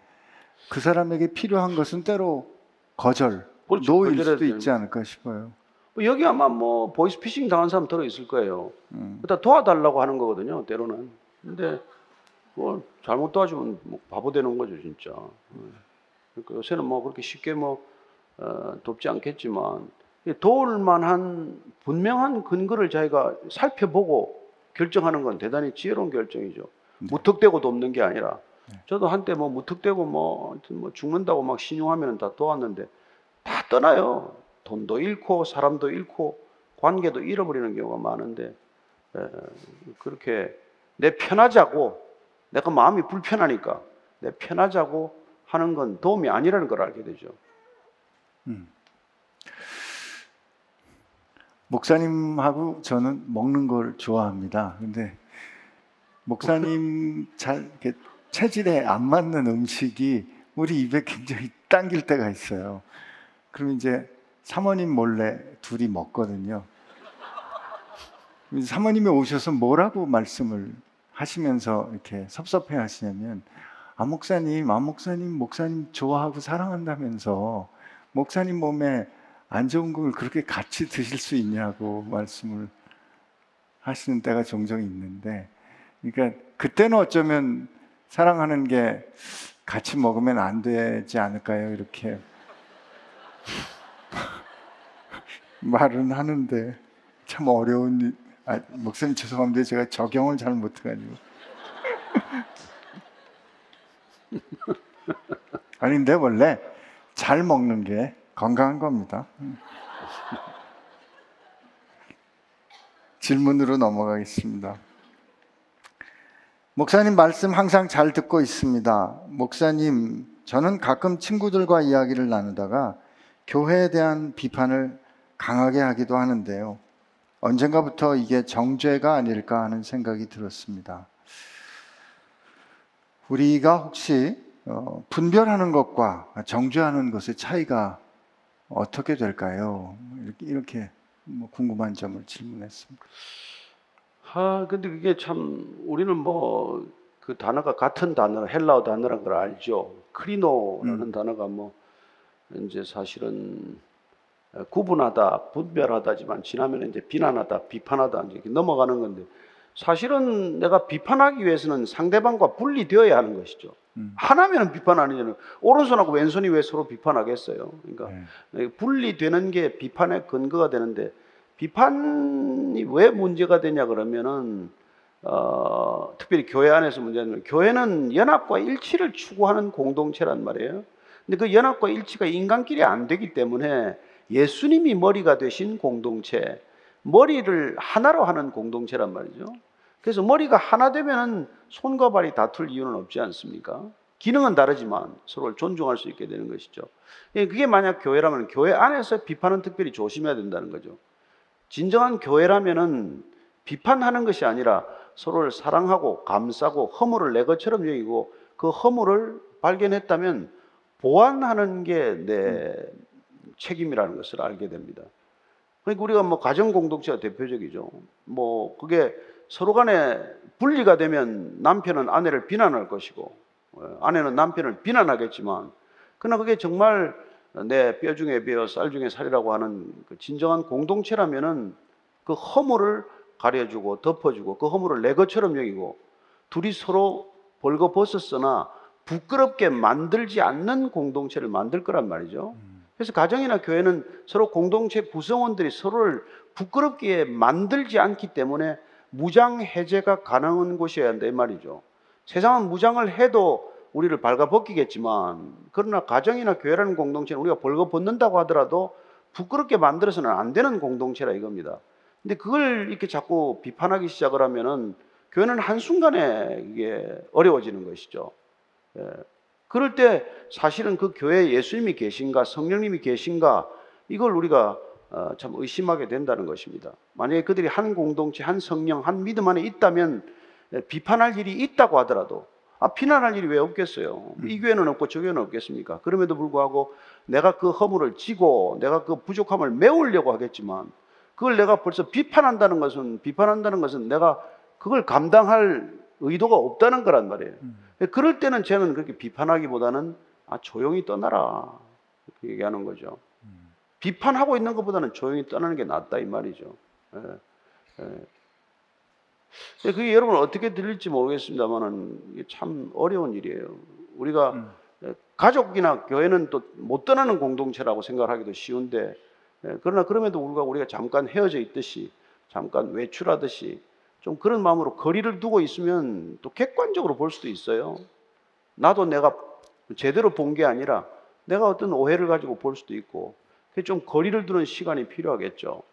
그 사람에게 필요한 것은 때로 거절, 그렇죠. 노일 수도 있지 않을까 싶어요. 뭐 여기 아마 뭐 보이스피싱 당한 사람 들어 있을 거예요. 음, 일단 도와달라고 하는 거거든요. 때로는. 근데 그걸 잘못 도와주면 뭐 바보 되는 거죠, 진짜. 음. 그러니까 요새는 뭐 그렇게 쉽게 뭐 어, 돕지 않겠지만 이 도울 만한 분명한 근거를 자기가 살펴보고 결정하는 건 대단히 지혜로운 결정이죠. 네. 무턱대고 돕는 게 아니라 저도 한때 뭐 무턱대고 뭐, 뭐 죽는다고 막 신용하면 다 도왔는데 다 떠나요. 돈도 잃고 사람도 잃고 관계도 잃어버리는 경우가 많은데 에, 그렇게 내 편하자고 내가 마음이 불편하니까 내 편하자고 하는 건 도움이 아니라는 걸 알게 되죠. 목사님하고 저는 먹는 걸 좋아합니다. 근데 목사님 잘 체질에 안 맞는 음식이 우리 입에 굉장히 당길 때가 있어요. 그럼 이제 사모님 몰래 둘이 먹거든요. 사모님이 오셔서 뭐라고 말씀을 하시면서 이렇게 섭섭해 하시냐면 아 목사님, 아 목사님, 목사님 좋아하고 사랑한다면서 목사님 몸에 안 좋은 걸 그렇게 같이 드실 수 있냐고 말씀을 하시는 때가 종종 있는데, 그러니까 그때는 어쩌면 사랑하는 게 같이 먹으면 안 되지 않을까요? 이렇게 *laughs* 말은 하는데 참 어려운 일- 아, 목사님 죄송합니다. 제가 적용을 잘 못해가지고. *laughs* 아니 근데 원래 잘 먹는 게 건강한 겁니다. 음. 질문으로 넘어가겠습니다. 목사님 말씀 항상 잘 듣고 있습니다. 목사님, 저는 가끔 친구들과 이야기를 나누다가 교회에 대한 비판을 강하게 하기도 하는데요. 언젠가부터 이게 정죄가 아닐까 하는 생각이 들었습니다. 우리가 혹시 어, 분별하는 것과 정죄하는 것의 차이가 어떻게 될까요? 이렇게, 이렇게 뭐 궁금한 점을 질문했습니다. 아, 근데 그게 참 우리는 뭐 그 단어가 같은 단어, 헬라어 단어라는 걸 알죠. 크리노라는 단어가 뭐 이제 사실은 구분하다, 분별하다지만 지나면 이제 비난하다, 비판하다 이렇게 넘어가는 건데 사실은 내가 비판하기 위해서는 상대방과 분리되어야 하는 것이죠. 음. 하나면은 비판 아니잖아요. 오른손하고 왼손이 왜 서로 비판하겠어요? 그러니까 네. 분리되는 게 비판의 근거가 되는데 비판이 왜 문제가 되냐 그러면은 어, 특별히 교회 안에서 문제는 교회는 연합과 일치를 추구하는 공동체란 말이에요. 근데 그 연합과 일치가 인간끼리 안 되기 때문에 예수님이 머리가 되신 공동체, 머리를 하나로 하는 공동체란 말이죠. 그래서 머리가 하나 되면은 손과 발이 다툴 이유는 없지 않습니까? 기능은 다르지만 서로를 존중할 수 있게 되는 것이죠. 예, 그게 만약 교회라면 교회 안에서 비판은 특별히 조심해야 된다는 거죠. 진정한 교회라면은 비판하는 것이 아니라 서로를 사랑하고 감싸고 허물을 내 것처럼 여기고 그 허물을 발견했다면 보완하는 게내 책임이라는 것을 알게 됩니다. 그러니까 우리가 뭐 가정 공동체가 대표적이죠. 뭐 그게 서로 간에 분리가 되면 남편은 아내를 비난할 것이고 어, 아내는 남편을 비난하겠지만 그러나 그게 정말 내 뼈 중에 뼈, 쌀 중에 살이라고 하는 그 진정한 공동체라면은 그 허물을 가려주고 덮어주고 그 허물을 내 것처럼 여기고 둘이 서로 벌거벗었으나 부끄럽게 만들지 않는 공동체를 만들 거란 말이죠. 그래서 가정이나 교회는 서로 공동체 구성원들이 서로를 부끄럽게 만들지 않기 때문에 무장 해제가 가능한 곳이어야 한다 이 말이죠. 세상은 무장을 해도 우리를 발가벗기겠지만 그러나 가정이나 교회라는 공동체는 우리가 벌거벗는다고 하더라도 부끄럽게 만들어서는 안 되는 공동체라 이겁니다. 근데 그걸 이렇게 자꾸 비판하기 시작을 하면은 교회는 한순간에 이게 어려워지는 것이죠. 예. 그럴 때 사실은 그 교회에 예수님이 계신가 성령님이 계신가 이걸 우리가 어, 참 의심하게 된다는 것입니다. 만약에 그들이 한 공동체, 한 성령, 한 믿음 안에 있다면 예, 비판할 일이 있다고 하더라도 아, 비난할 일이 왜 없겠어요? 이 교회는 없고 저 교회는 없겠습니까? 그럼에도 불구하고 내가 그 허물을 지고 내가 그 부족함을 메우려고 하겠지만 그걸 내가 벌써 비판한다는 것은 비판한다는 것은 내가 그걸 감당할 의도가 없다는 거란 말이에요. 그럴 때는 저는 그렇게 비판하기보다는 아 조용히 떠나라 이렇게 얘기하는 거죠. 비판하고 있는 것보다는 조용히 떠나는 게 낫다 이 말이죠. 예, 예. 그게 여러분 어떻게 들릴지 모르겠습니다만은 참 어려운 일이에요. 우리가 음. 가족이나 교회는 또 못 떠나는 공동체라고 생각하기도 쉬운데 예, 그러나 그럼에도 불구하고 우리가 잠깐 헤어져 있듯이 잠깐 외출하듯이 좀 그런 마음으로 거리를 두고 있으면 또 객관적으로 볼 수도 있어요. 나도 내가 제대로 본 게 아니라 내가 어떤 오해를 가지고 볼 수도 있고 좀 거리를 두는 시간이 필요하겠죠.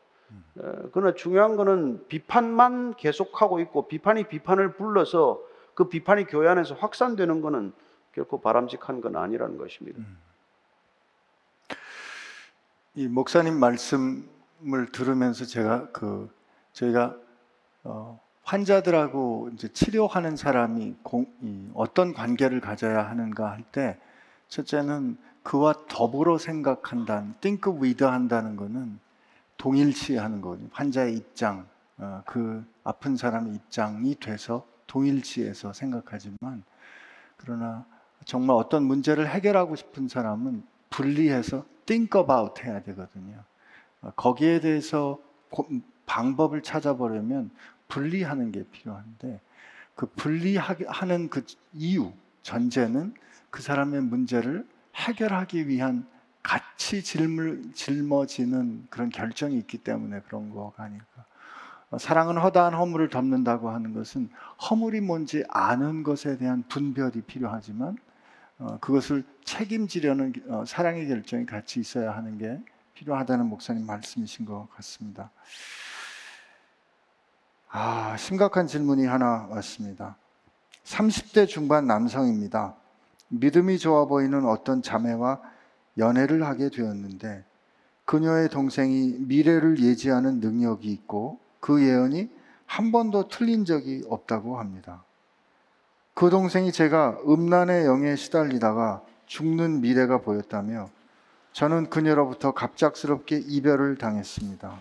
에, 그러나 중요한 거는 비판만 계속하고 있고 비판이 비판을 불러서 그 비판이 교회 안에서 확산되는 거는 결코 바람직한 건 아니라는 것입니다. 이 목사님 말씀을 들으면서 제가 그 저희가 어, 환자들하고 이제 치료하는 사람이 공, 이 어떤 관계를 가져야 하는가 할 때 첫째는 그와 더불어 생각한다는 think with 한다는 거는 동일시하는 거거든요. 환자의 입장, 어, 그 아픈 사람의 입장이 돼서 동일시해서 생각하지만 그러나 정말 어떤 문제를 해결하고 싶은 사람은 분리해서 think about 해야 되거든요. 어, 거기에 대해서 고- 방법을 찾아보려면 분리하는 게 필요한데 그 분리하는 그 이유 전제는 그 사람의 문제를 해결하기 위한 같이 짊을 짊어지는 그런 결정이 있기 때문에 그런 거가 아닐까. 어, 사랑은 허다한 허물을 덮는다고 하는 것은 허물이 뭔지 아는 것에 대한 분별이 필요하지만 어, 그것을 책임지려는 어, 사랑의 결정이 같이 있어야 하는 게 필요하다는 목사님 말씀이신 것 같습니다. 아, 심각한 질문이 하나 왔습니다. 30대 중반 남성입니다. 믿음이 좋아 보이는 어떤 자매와 연애를 하게 되었는데 그녀의 동생이 미래를 예지하는 능력이 있고 그 예언이 한 번도 틀린 적이 없다고 합니다. 그 동생이 제가 음란의 영에 시달리다가 죽는 미래가 보였다며 저는 그녀로부터 갑작스럽게 이별을 당했습니다.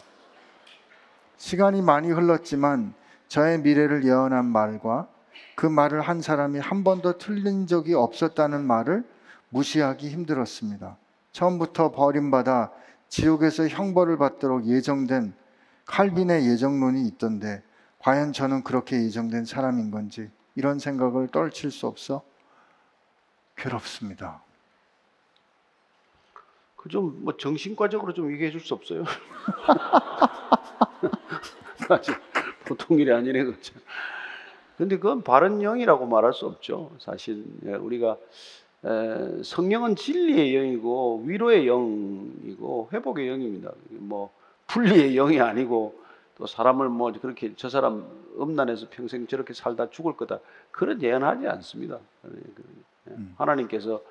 시간이 많이 흘렀지만 저의 미래를 예언한 말과 그 말을 한 사람이 한 번도 틀린 적이 없었다는 말을 무시하기 힘들었습니다. 처음부터 버림받아 지옥에서 형벌을 받도록 예정된 칼빈의 예정론이 있던데 과연 저는 그렇게 예정된 사람인 건지 이런 생각을 떨칠 수 없어 괴롭습니다. 그 좀 뭐 정신과적으로 좀 얘기해 줄 수 없어요? *laughs* *laughs* 보통 일이 아니네 그죠. 근데 그건 바른 영이라고 말할 수 없죠. 사실 예, 우리가 에, 성령은 진리의 영이고 위로의 영이고 회복의 영입니다. 뭐 분리의 영이 아니고 또 사람을 뭐 그렇게 저 사람 음란해서 평생 저렇게 살다 죽을 거다 그런 예언하지 않습니다. 예, 음. 하나님께서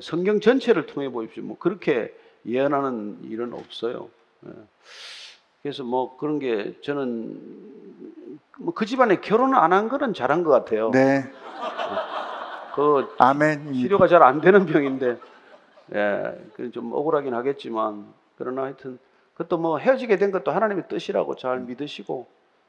성경 전체를 통해 보십시오. 뭐 그렇게 예언하는 일은 없어요. 예. 그래서 뭐 그런 게 저는 뭐 그 집안에 결혼을 안한 거는 잘한 것 같아요. 네, 그 아멘. 치료가 잘 안 되는 병인데, 예, 그좀 억울하긴 하겠지만, 그러나 하여튼, 그것도 뭐 헤어지게 된 것도 하나님의 뜻이라고 잘 믿으시고,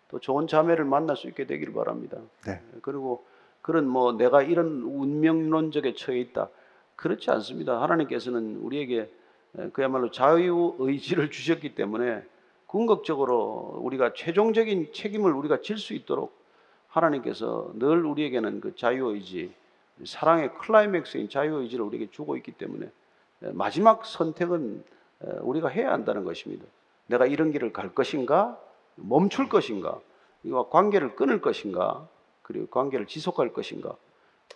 또 좋은 자매를 만날 수 있게 되기를 바랍니다. 네. 그리고 그런 뭐 내가 이런 운명론적에 처해 있다. 그렇지 않습니다. 하나님께서는 우리에게 에, 그야말로 자유 의지를 주셨기 때문에 궁극적으로 우리가 최종적인 책임을 우리가 질 수 있도록 하나님께서 늘 우리에게는 그 자유 의지, 사랑의 클라이맥스인 자유 의지를 우리에게 주고 있기 때문에 에, 마지막 선택은 에, 우리가 해야 한다는 것입니다. 내가 이런 길을 갈 것인가, 멈출 것인가, 이와 관계를 끊을 것인가, 그리고 관계를 지속할 것인가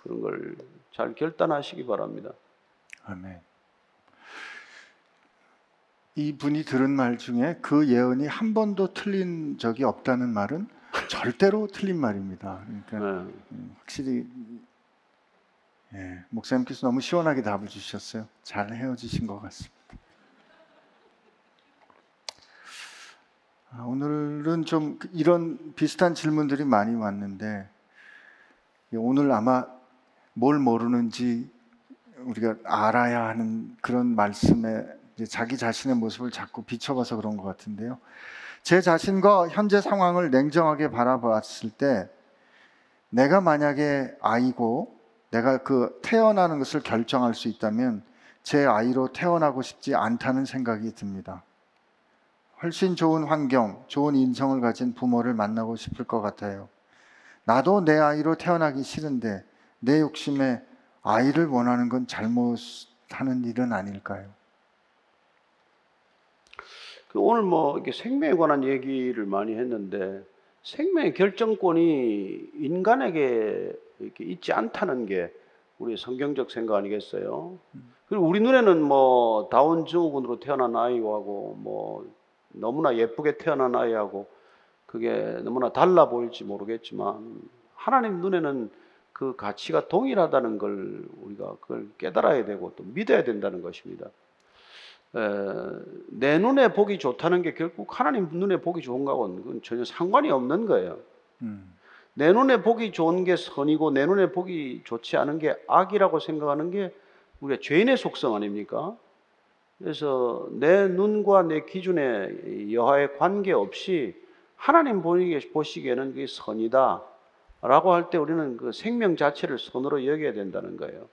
그런 걸 잘 결단하시기 바랍니다. 아멘. 이 분이 들은 말 중에 그 예언이 한 번도 틀린 적이 없다는 말은 절대로 틀린 말입니다. 그러니까 네. 음, 확실히 예, 목사님께서 너무 시원하게 답을 주셨어요. 잘 헤어지신 것 같습니다. 아, 오늘은 좀 이런 비슷한 질문들이 많이 왔는데 예, 오늘 아마 뭘 모르는지 우리가 알아야 하는 그런 말씀에 이제 자기 자신의 모습을 자꾸 비춰봐서 그런 것 같은데요. 제 자신과 현재 상황을 냉정하게 바라봤을 때 내가 만약에 아이고 내가 그 태어나는 것을 결정할 수 있다면 제 아이로 태어나고 싶지 않다는 생각이 듭니다. 훨씬 좋은 환경, 좋은 인성을 가진 부모를 만나고 싶을 것 같아요. 나도 내 아이로 태어나기 싫은데 내 욕심에 아이를 원하는 건 잘못하는 일은 아닐까요? 그 오늘 뭐 이렇게 생명에 관한 얘기를 많이 했는데 생명의 결정권이 인간에게 이렇게 있지 않다는 게 우리 성경적 생각 아니겠어요? 그리고 우리 눈에는 뭐 다운 증후군으로 태어난 아이하고 뭐 너무나 예쁘게 태어난 아이하고 그게 너무나 달라 보일지 모르겠지만 하나님 눈에는 그 가치가 동일하다는 걸 우리가 그걸 깨달아야 되고 또 믿어야 된다는 것입니다. 에, 내 눈에 보기 좋다는 게 결국 하나님 눈에 보기 좋은 거하고는 전혀 상관이 없는 거예요. 음, 내 눈에 보기 좋은 게 선이고 내 눈에 보기 좋지 않은 게 악이라고 생각하는 게 우리가 죄인의 속성 아닙니까? 그래서 내 눈과 내 기준에 여하에 관계없이 하나님 보시기에- 보시기에는 그게 선이다. 라고 할 때 우리는 그 생명 자체를 선으로 여겨야 된다는 거예요.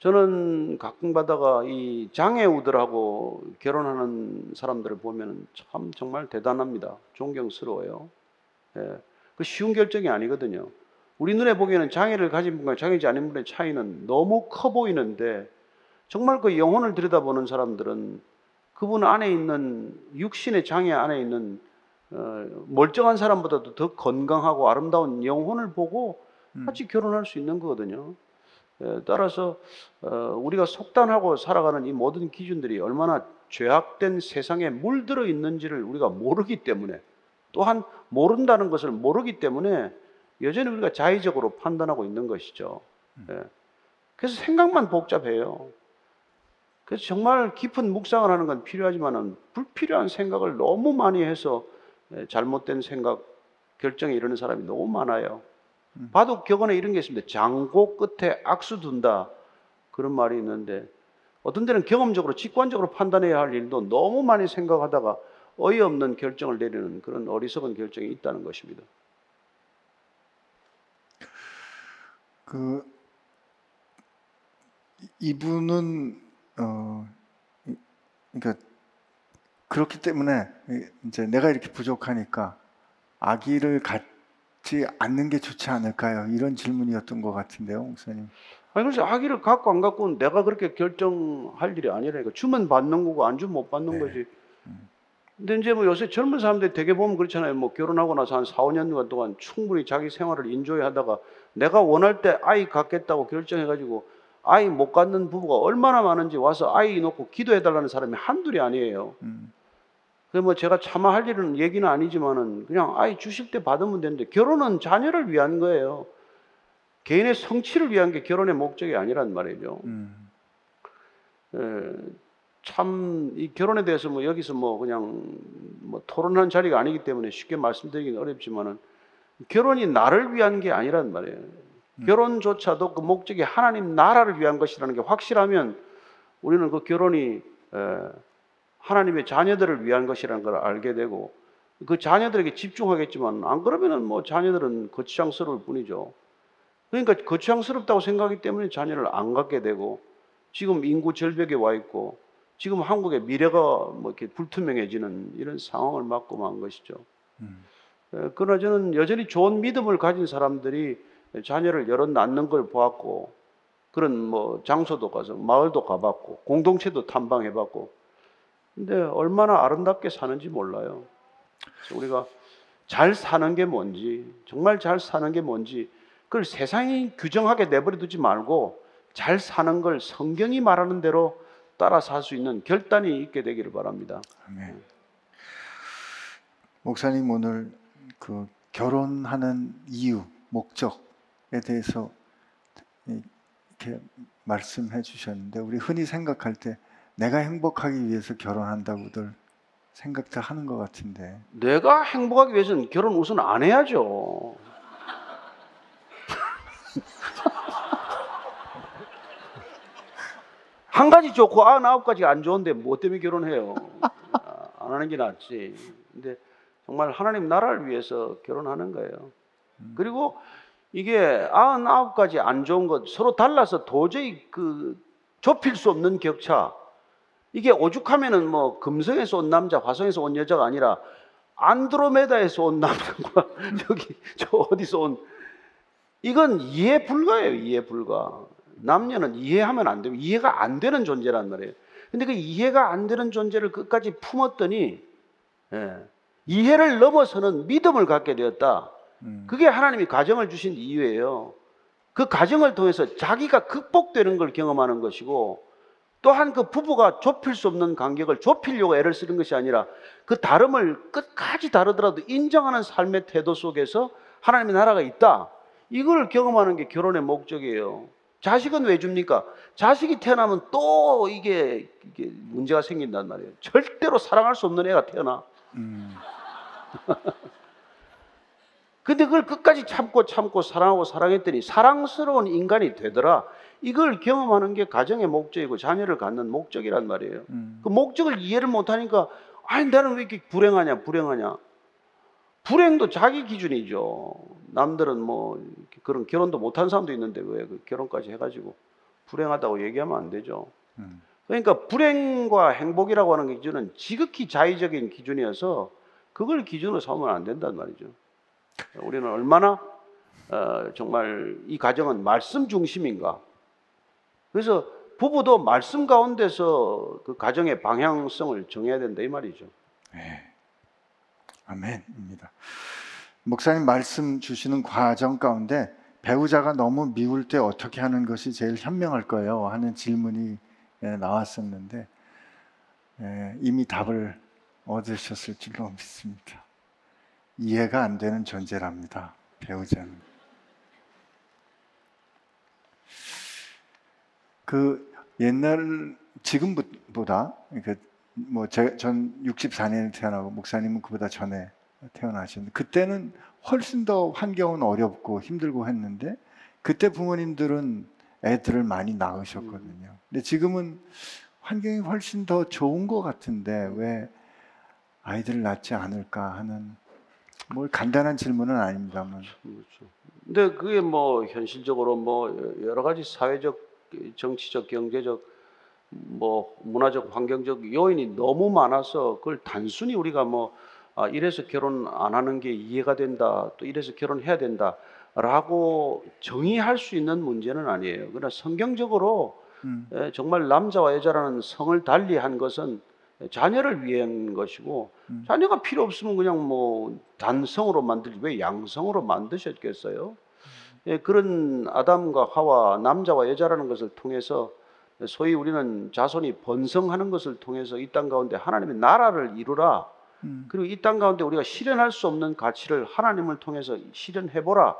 저는 가끔 가다가 이 장애우들하고 결혼하는 사람들을 보면 참 정말 대단합니다. 존경스러워요. 예. 그 쉬운 결정이 아니거든요. 우리 눈에 보기에는 장애를 가진 분과 장애지 않은 분의 차이는 너무 커 보이는데 정말 그 영혼을 들여다보는 사람들은 그분 안에 있는 육신의 장애 안에 있는 어, 멀쩡한 사람보다도 더 건강하고 아름다운 영혼을 보고 음. 같이 결혼할 수 있는 거거든요. 예, 따라서 어, 우리가 속단하고 살아가는 이 모든 기준들이 얼마나 죄악된 세상에 물들어 있는지를 우리가 모르기 때문에 또한 모른다는 것을 모르기 때문에 여전히 우리가 자의적으로 판단하고 있는 것이죠. 예. 그래서 생각만 복잡해요. 그래서 정말 깊은 묵상을 하는 건 필요하지만은 불필요한 생각을 너무 많이 해서 예, 잘못된 생각, 결정에 이르는 사람이 너무 많아요. 바둑 격언에 이런 게 있습니다. 장고 끝에 악수 둔다. 그런 말이 있는데 어떤 때는 경험적으로 직관적으로 판단해야 할 일도 너무 많이 생각하다가 어이없는 결정을 내리는 그런 어리석은 결정이 있다는 것입니다. 그 이- 이분은 어 이- 그러니까 그렇기 때문에 이- 이제 내가 이렇게 부족하니까 아기를 갖지 갖지 않는 게 좋지 않을까요? 이런 질문이었던 것 같은데요, 목사님. 아니 그래서 아기를 갖고 안 갖고는 내가 그렇게 결정할 일이 아니라니까 주면 받는 거고 안 주면 못 받는 네. 거지. 근데 이제 뭐 요새 젊은 사람들이 되게 보면 그렇잖아요. 뭐 결혼하고 나서 한 4, 5년 동안 충분히 자기 생활을 인조해 하다가 내가 원할 때 아이 갖겠다고 결정해 가지고 아이 못 갖는 부부가 얼마나 많은지 와서 아이 놓고 기도해 달라는 사람이 한둘이 아니에요. 음, 그뭐 제가 차마 할 일은 얘기는 아니지만은 그냥 아이 주실 때 받으면 되는데 결혼은 자녀를 위한 거예요. 개인의 성취를 위한 게 결혼의 목적이 아니란 말이죠. 음, 참 이 결혼에 대해서 뭐 여기서 뭐 그냥 뭐 토론하는 자리가 아니기 때문에 쉽게 말씀드리기는 어렵지만은 결혼이 나를 위한 게 아니란 말이에요. 결혼조차도 그 목적이 하나님 나라를 위한 것이라는 게 확실하면 우리는 그 결혼이 에, 하나님의 자녀들을 위한 것이라는 걸 알게 되고 그 자녀들에게 집중하겠지만 안 그러면은 뭐 자녀들은 거추장스러울 뿐이죠. 그러니까 거추장스럽다고 생각하기 때문에 자녀를 안 갖게 되고 지금 인구 절벽에 와 있고 지금 한국의 미래가 뭐 이렇게 불투명해지는 이런 상황을 맞고 만 것이죠. 음. 에, 그러나 저는 여전히 좋은 믿음을 가진 사람들이 자녀를 여러 낳는 걸 보았고 그런 뭐 장소도 가서 마을도 가봤고 공동체도 탐방해봤고 근데 얼마나 아름답게 사는지 몰라요. 우리가 잘 사는 게 뭔지 정말 잘 사는 게 뭔지 그걸 세상이 규정하게 내버려 두지 말고 잘 사는 걸 성경이 말하는 대로 따라 살 수 있는 결단이 있게 되기를 바랍니다. 아멘. 목사님 오늘 그 결혼하는 이유, 목적에 대해서 이렇게 말씀해 주셨는데 우리 흔히 생각할 때 내가 행복하기 위해서 결혼한다고들 생각 다 하는 것 같은데 내가 행복하기 위해서는 결혼 우선 안 해야죠. *laughs* 한 가지 좋고 아흔아홉 가지가 안 좋은데 뭐 때문에 결혼해요? 아, 안 하는 게 낫지. 근데 정말 하나님 나라를 위해서 결혼하는 거예요. 그리고 이게 아흔아홉 가지 안 좋은 것 서로 달라서 도저히 그 좁힐 수 없는 격차. 이게 오죽하면은 뭐 금성에서 온 남자, 화성에서 온 여자가 아니라 안드로메다에서 온 남자과 저기 *laughs* 저 어디서 온 이건 이해 불가예요. 이해 불가. 남녀는 이해하면 안 되고 이해가 안 되는 존재란 말이에요. 근데 그 이해가 안 되는 존재를 끝까지 품었더니 예, 이해를 넘어서는 믿음을 갖게 되었다. 음, 그게 하나님이 가정을 주신 이유예요. 그 가정을 통해서 자기가 극복되는 걸 경험하는 것이고 또한 그 부부가 좁힐 수 없는 간격을 좁히려고 애를 쓰는 것이 아니라 그 다름을 끝까지 다르더라도 인정하는 삶의 태도 속에서 하나님의 나라가 있다. 이걸 경험하는 게 결혼의 목적이에요. 자식은 왜 줍니까? 자식이 태어나면 또 이게, 이게 문제가 생긴단 말이에요. 절대로 사랑할 수 없는 애가 태어나. 음, *laughs* 근데 그걸 끝까지 참고 참고 사랑하고 사랑했더니 사랑스러운 인간이 되더라. 이걸 경험하는 게 가정의 목적이고 자녀를 갖는 목적이란 말이에요. 음, 그 목적을 이해를 못하니까 아니 나는 왜 이렇게 불행하냐 불행하냐. 불행도 자기 기준이죠. 남들은 뭐 그런 결혼도 못한 사람도 있는데 왜 그 결혼까지 해가지고 불행하다고 얘기하면 안 되죠. 음. 그러니까 불행과 행복이라고 하는 기준은 지극히 자의적인 기준이어서 그걸 기준으로 삼으면 안 된단 말이죠. 우리는 얼마나 어, 정말 이 가정은 말씀 중심인가. 그래서 부부도 말씀 가운데서 그 가정의 방향성을 정해야 된다 이 말이죠. 네. 아멘입니다. 목사님 말씀 주시는 과정 가운데 배우자가 너무 미울 때 어떻게 하는 것이 제일 현명할 거예요 하는 질문이 예, 나왔었는데 예, 이미 답을 얻으셨을 줄로 믿습니다. 이해가 안 되는 존재랍니다. 배우자는. 그 옛날 지금보다 그뭐전 64년에 태어나고 목사님은 그보다 전에 태어나셨는데 그때는 훨씬 더 환경은 어렵고 힘들고 했는데 그때 부모님들은 애들을 많이 낳으셨거든요. 근데 지금은 환경이 훨씬 더 좋은 것 같은데 왜 아이들을 낳지 않을까 하는 뭐 간단한 질문은 아닙니다만 그렇죠. 근데 그게 뭐 현실적으로 뭐 여러 가지 사회적, 정치적, 경제적, 뭐 문화적, 환경적 요인이 너무 많아서 그걸 단순히 우리가 뭐 아, 이래서 결혼 안 하는 게 이해가 된다. 또 이래서 결혼해야 된다라고 정의할 수 있는 문제는 아니에요. 그러나 성경적으로 음, 에, 정말 남자와 여자라는 성을 달리한 것은 자녀를 위한 것이고 음. 자녀가 필요 없으면 그냥 뭐 단성으로 만들지 왜 양성으로 만드셨겠어요? 예, 그런 아담과 하와 남자와 여자라는 것을 통해서 소위 우리는 자손이 번성하는 것을 통해서 이 땅 가운데 하나님의 나라를 이루라. 음. 그리고 이 땅 가운데 우리가 실현할 수 없는 가치를 하나님을 통해서 실현해 보라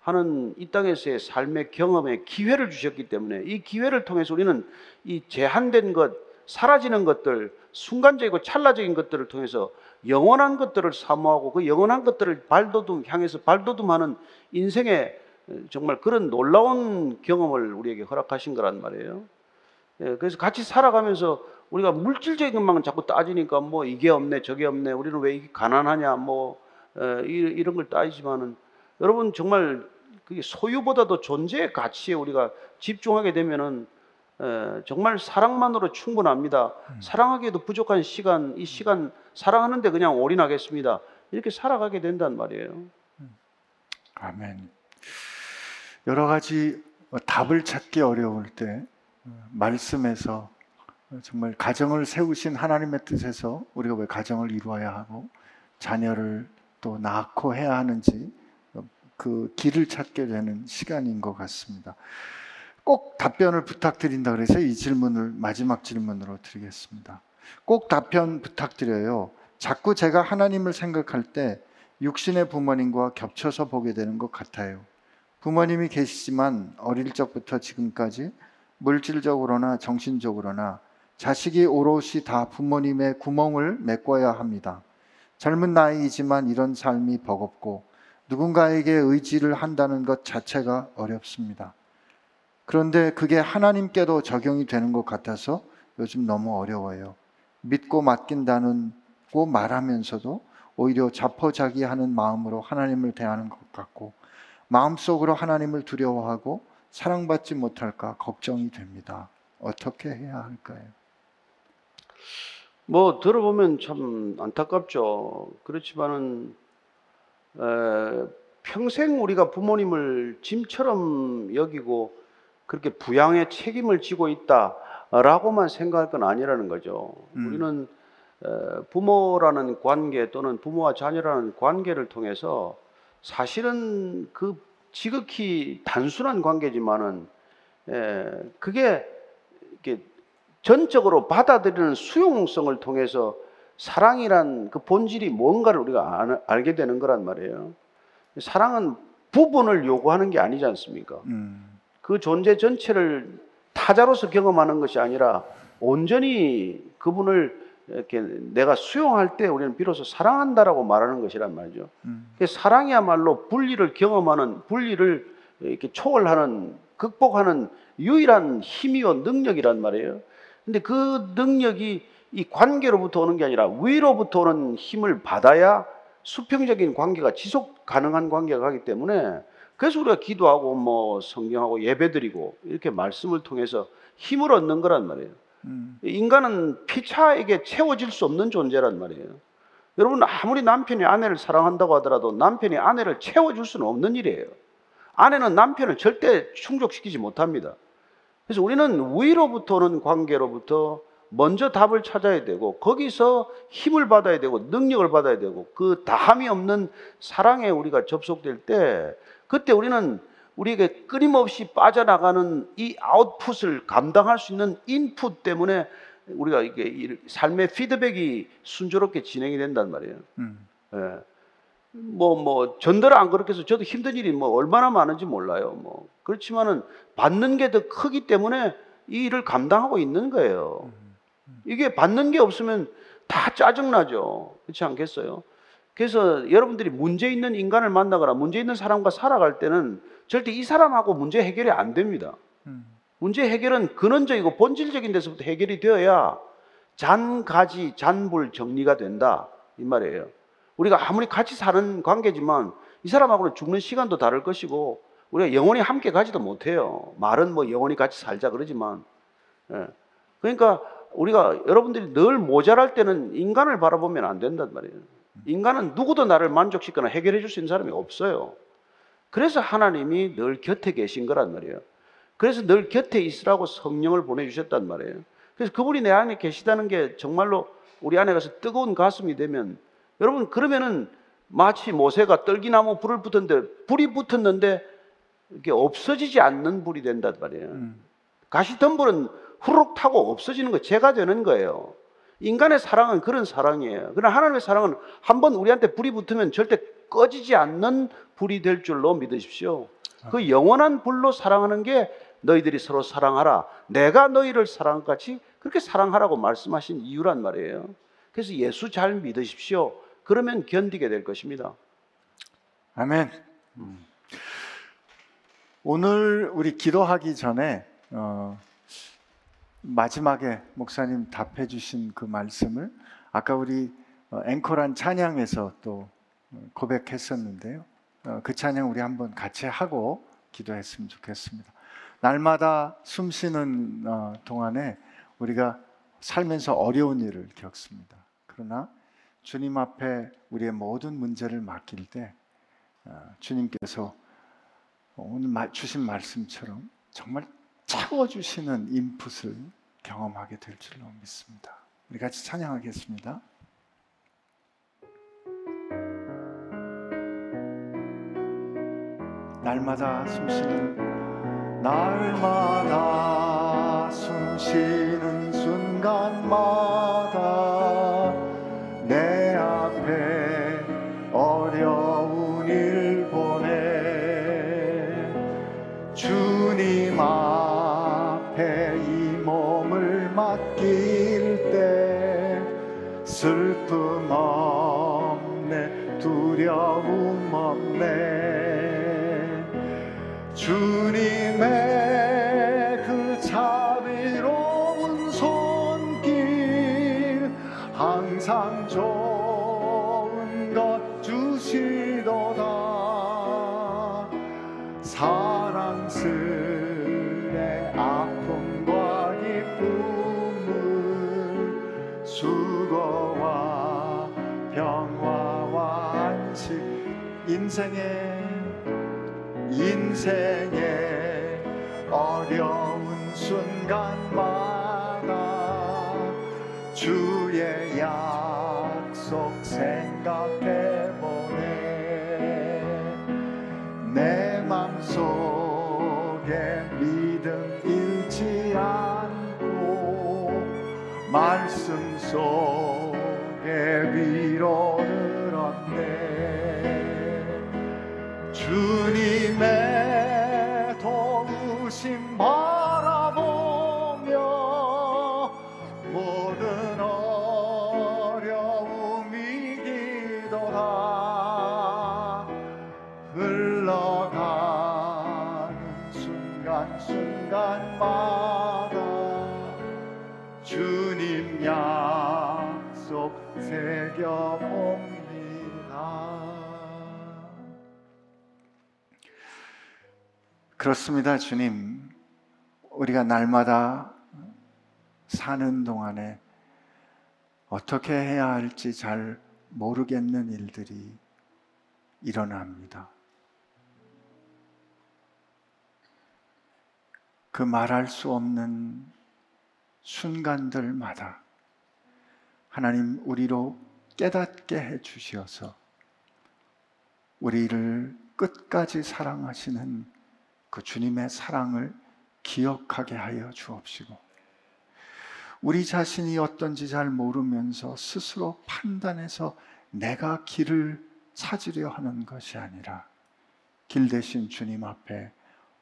하는 이 땅에서의 삶의 경험에 기회를 주셨기 때문에 이 기회를 통해서 우리는 이 제한된 것, 사라지는 것들, 순간적이고 찰나적인 것들을 통해서 영원한 것들을 사모하고 그 영원한 것들을 발돋움 향해서 발돋움하는 인생의 정말 그런 놀라운 경험을 우리에게 허락하신 거란 말이에요. 예, 그래서 같이 살아가면서 우리가 물질적인 것만 자꾸 따지니까 뭐 이게 없네 저게 없네 우리는 왜 가난하냐 뭐 에, 이- 이런 걸 따지지만은 여러분 정말 그게 소유보다도 존재의 가치에 우리가 집중하게 되면은 에, 정말 사랑만으로 충분합니다. 사랑하기에도 부족한 시간 이 시간 사랑하는데 그냥 올인하겠습니다. 이렇게 살아가게 된단 말이에요. 아멘. 여러 가지 어, 답을 찾기 어려울 때 어, 말씀에서 어, 정말 가정을 세우신 하나님의 뜻에서 우리가 왜 가정을 이루어야 하고 자녀를 또 낳고 해야 하는지 어, 그 길을 찾게 되는 시간인 것 같습니다. 꼭 답변을 부탁드린다 그래서 이 질문을 마지막 질문으로 드리겠습니다. 꼭 답변 부탁드려요. 자꾸 제가 하나님을 생각할 때 육신의 부모님과 겹쳐서 보게 되는 것 같아요. 부모님이 계시지만 어릴 적부터 지금까지 물질적으로나 정신적으로나 자식이 오롯이 다 부모님의 구멍을 메꿔야 합니다. 젊은 나이이지만 이런 삶이 버겁고 누군가에게 의지를 한다는 것 자체가 어렵습니다. 그런데 그게 하나님께도 적용이 되는 것 같아서 요즘 너무 어려워요. 믿고 맡긴다는 고 말하면서도 오히려 자포자기하는 마음으로 하나님을 대하는 것 같고 마음속으로 하나님을 두려워하고 사랑받지 못할까 걱정이 됩니다. 어떻게 해야 할까요? 뭐 들어보면 참 안타깝죠. 그렇지만은 에, 평생 우리가 부모님을 짐처럼 여기고 그렇게 부양의 책임을 지고 있다라고만 생각할 건 아니라는 거죠. 음. 우리는 에, 부모라는 관계 또는 부모와 자녀라는 관계를 통해서 사실은 그 지극히 단순한 관계지만은 에, 그게 이렇게 전적으로 받아들이는 수용성을 통해서 사랑이란 그 본질이 뭔가를 우리가 알- 알게 되는 거란 말이에요. 사랑은 부분을 요구하는 게 아니지 않습니까? 음, 그 존재 전체를 타자로서 경험하는 것이 아니라 온전히 그분을 이렇게 내가 수용할 때 우리는 비로소 사랑한다라고 말하는 것이란 말이죠. 음, 그 사랑이야말로 분리를 경험하는 분리를 이렇게 초월하는 극복하는 유일한 힘이요 능력이란 말이에요. 근데 그 능력이 이 관계로부터 오는 게 아니라 위로부터 오는 힘을 받아야 수평적인 관계가 지속 가능한 관계가 가기 때문에 그래서 우리가 기도하고 뭐 성경하고 예배드리고 이렇게 말씀을 통해서 힘을 얻는 거란 말이에요. 음, 인간은 피차에게 채워질 수 없는 존재란 말이에요. 여러분 아무리 남편이 아내를 사랑한다고 하더라도 남편이 아내를 채워줄 수는 없는 일이에요. 아내는 남편을 절대 충족시키지 못합니다. 그래서 우리는 위로부터 오는 관계로부터 먼저 답을 찾아야 되고 거기서 힘을 받아야 되고 능력을 받아야 되고 그 다함이 없는 사랑에 우리가 접속될 때 그때 우리는 우리에게 끊임없이 빠져나가는 이 아웃풋을 감당할 수 있는 인풋 때문에 우리가 이게 이 삶의 피드백이 순조롭게 진행이 된단 말이에요. 음, 예. 뭐, 뭐, 전대로 안 그렇게 해서 저도 힘든 일이 뭐 얼마나 많은지 몰라요. 뭐. 그렇지만은 받는 게 더 크기 때문에 이 일을 감당하고 있는 거예요. 이게 받는 게 없으면 다 짜증나죠. 그렇지 않겠어요? 그래서 여러분들이 문제 있는 인간을 만나거나 문제 있는 사람과 살아갈 때는 절대 이 사람하고 문제 해결이 안 됩니다. 음, 문제 해결은 근원적이고 본질적인 데서부터 해결이 되어야 잔가지 잔불 정리가 된다 이 말이에요. 우리가 아무리 같이 사는 관계지만 이 사람하고는 죽는 시간도 다를 것이고 우리가 영원히 함께 가지도 못해요. 말은 뭐 영원히 같이 살자 그러지만 예. 그러니까 우리가 여러분들이 늘 모자랄 때는 인간을 바라보면 안 된단 말이에요. 인간은 누구도 나를 만족시거나 해결해 줄 수 있는 사람이 없어요. 그래서 하나님이 늘 곁에 계신 거란 말이에요. 그래서 늘 곁에 있으라고 성령을 보내주셨단 말이에요. 그래서 그분이 내 안에 계시다는 게 정말로 우리 안에 가서 뜨거운 가슴이 되면 여러분 그러면은 마치 모세가 떨기나무 불을 붙었는데 불이 붙었는데 이게 없어지지 않는 불이 된단 말이에요. 음. 가시덤불은 후룩 타고 없어지는 거 제가 되는 거예요. 인간의 사랑은 그런 사랑이에요. 그러나 하나님의 사랑은 한번 우리한테 불이 붙으면 절대 꺼지지 않는 불이 될 줄로 믿으십시오. 그 영원한 불로 사랑하는 게 너희들이 서로 사랑하라. 내가 너희를 사랑한 같이 그렇게 사랑하라고 말씀하신 이유란 말이에요. 그래서 예수 잘 믿으십시오. 그러면 견디게 될 것입니다. 아멘. 오늘 우리 기도하기 전에 어, 마지막에 목사님 답해 주신 그 말씀을 아까 우리 어, 앵콜한 찬양에서 또 어, 고백했었는데요. 어, 그 찬양 우리 한번 같이 하고 기도했으면 좋겠습니다. 날마다 숨 쉬는 어, 동안에 우리가 살면서 어려운 일을 겪습니다. 그러나 주님 앞에 우리의 모든 문제를 맡길 때 어, 주님께서 오늘 마- 주신 말씀처럼 정말 채워주시는 인풋을 경험하게 될 줄로 믿습니다. 우리 같이 찬양하겠습니다. 날마다 숨쉬는 날마다 숨쉬는 순간마다 내 앞에 어려운 일 보내. 주님 앞에 이 몸을 맡길 때 슬픔 없네. 두려움 인 그렇습니다, 주님. 우리가 날마다 사는 동안에 어떻게 해야 할지 잘 모르겠는 일들이 일어납니다. 그 말할 수 없는 순간들마다 하나님 우리로 깨닫게 해 주시어서 우리를 끝까지 사랑하시는 그 주님의 사랑을 기억하게 하여 주옵시고 우리 자신이 어떤지 잘 모르면서 스스로 판단해서 내가 길을 찾으려 하는 것이 아니라 길 대신 주님 앞에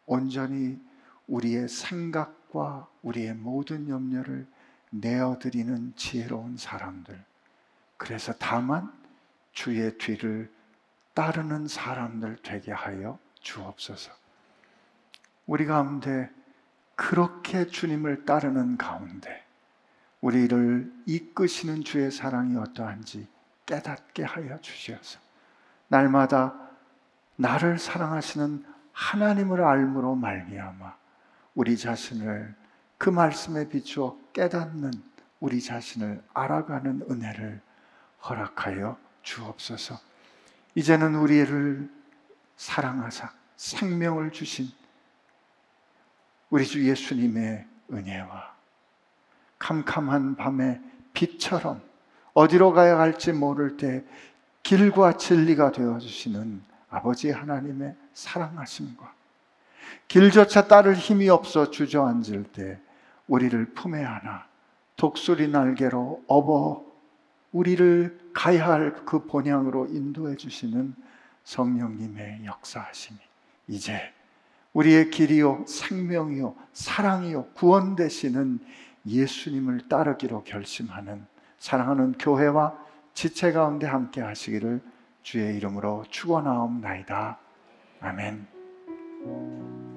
온전히 우리의 생각과 우리의 모든 염려를 내어드리는 지혜로운 사람들. 그래서 다만 주의 뒤를 따르는 사람들 되게 하여 주옵소서. 우리 가운데 그렇게 주님을 따르는 가운데 우리를 이끄시는 주의 사랑이 어떠한지 깨닫게 하여 주시어서 날마다 나를 사랑하시는 하나님을 알므로 말미암아 우리 자신을 그 말씀에 비추어 깨닫는 우리 자신을 알아가는 은혜를 허락하여 주옵소서. 이제는 우리를 사랑하사 생명을 주신 우리 주 예수님의 은혜와 캄캄한 밤의 빛처럼 어디로 가야 할지 모를 때 길과 진리가 되어 주시는 아버지 하나님의 사랑하심과 길조차 따를 힘이 없어 주저앉을 때 우리를 품에 안아 독수리 날개로 업어 우리를 가야 할 그 본향으로 인도해 주시는 성령님의 역사하심이 이제 우리의 길이요 생명이요 사랑이요 구원 되시는 예수님을 따르기로 결심하는 사랑하는 교회와 지체 가운데 함께 하시기를 주의 이름으로 축원하옵나이다. 아멘.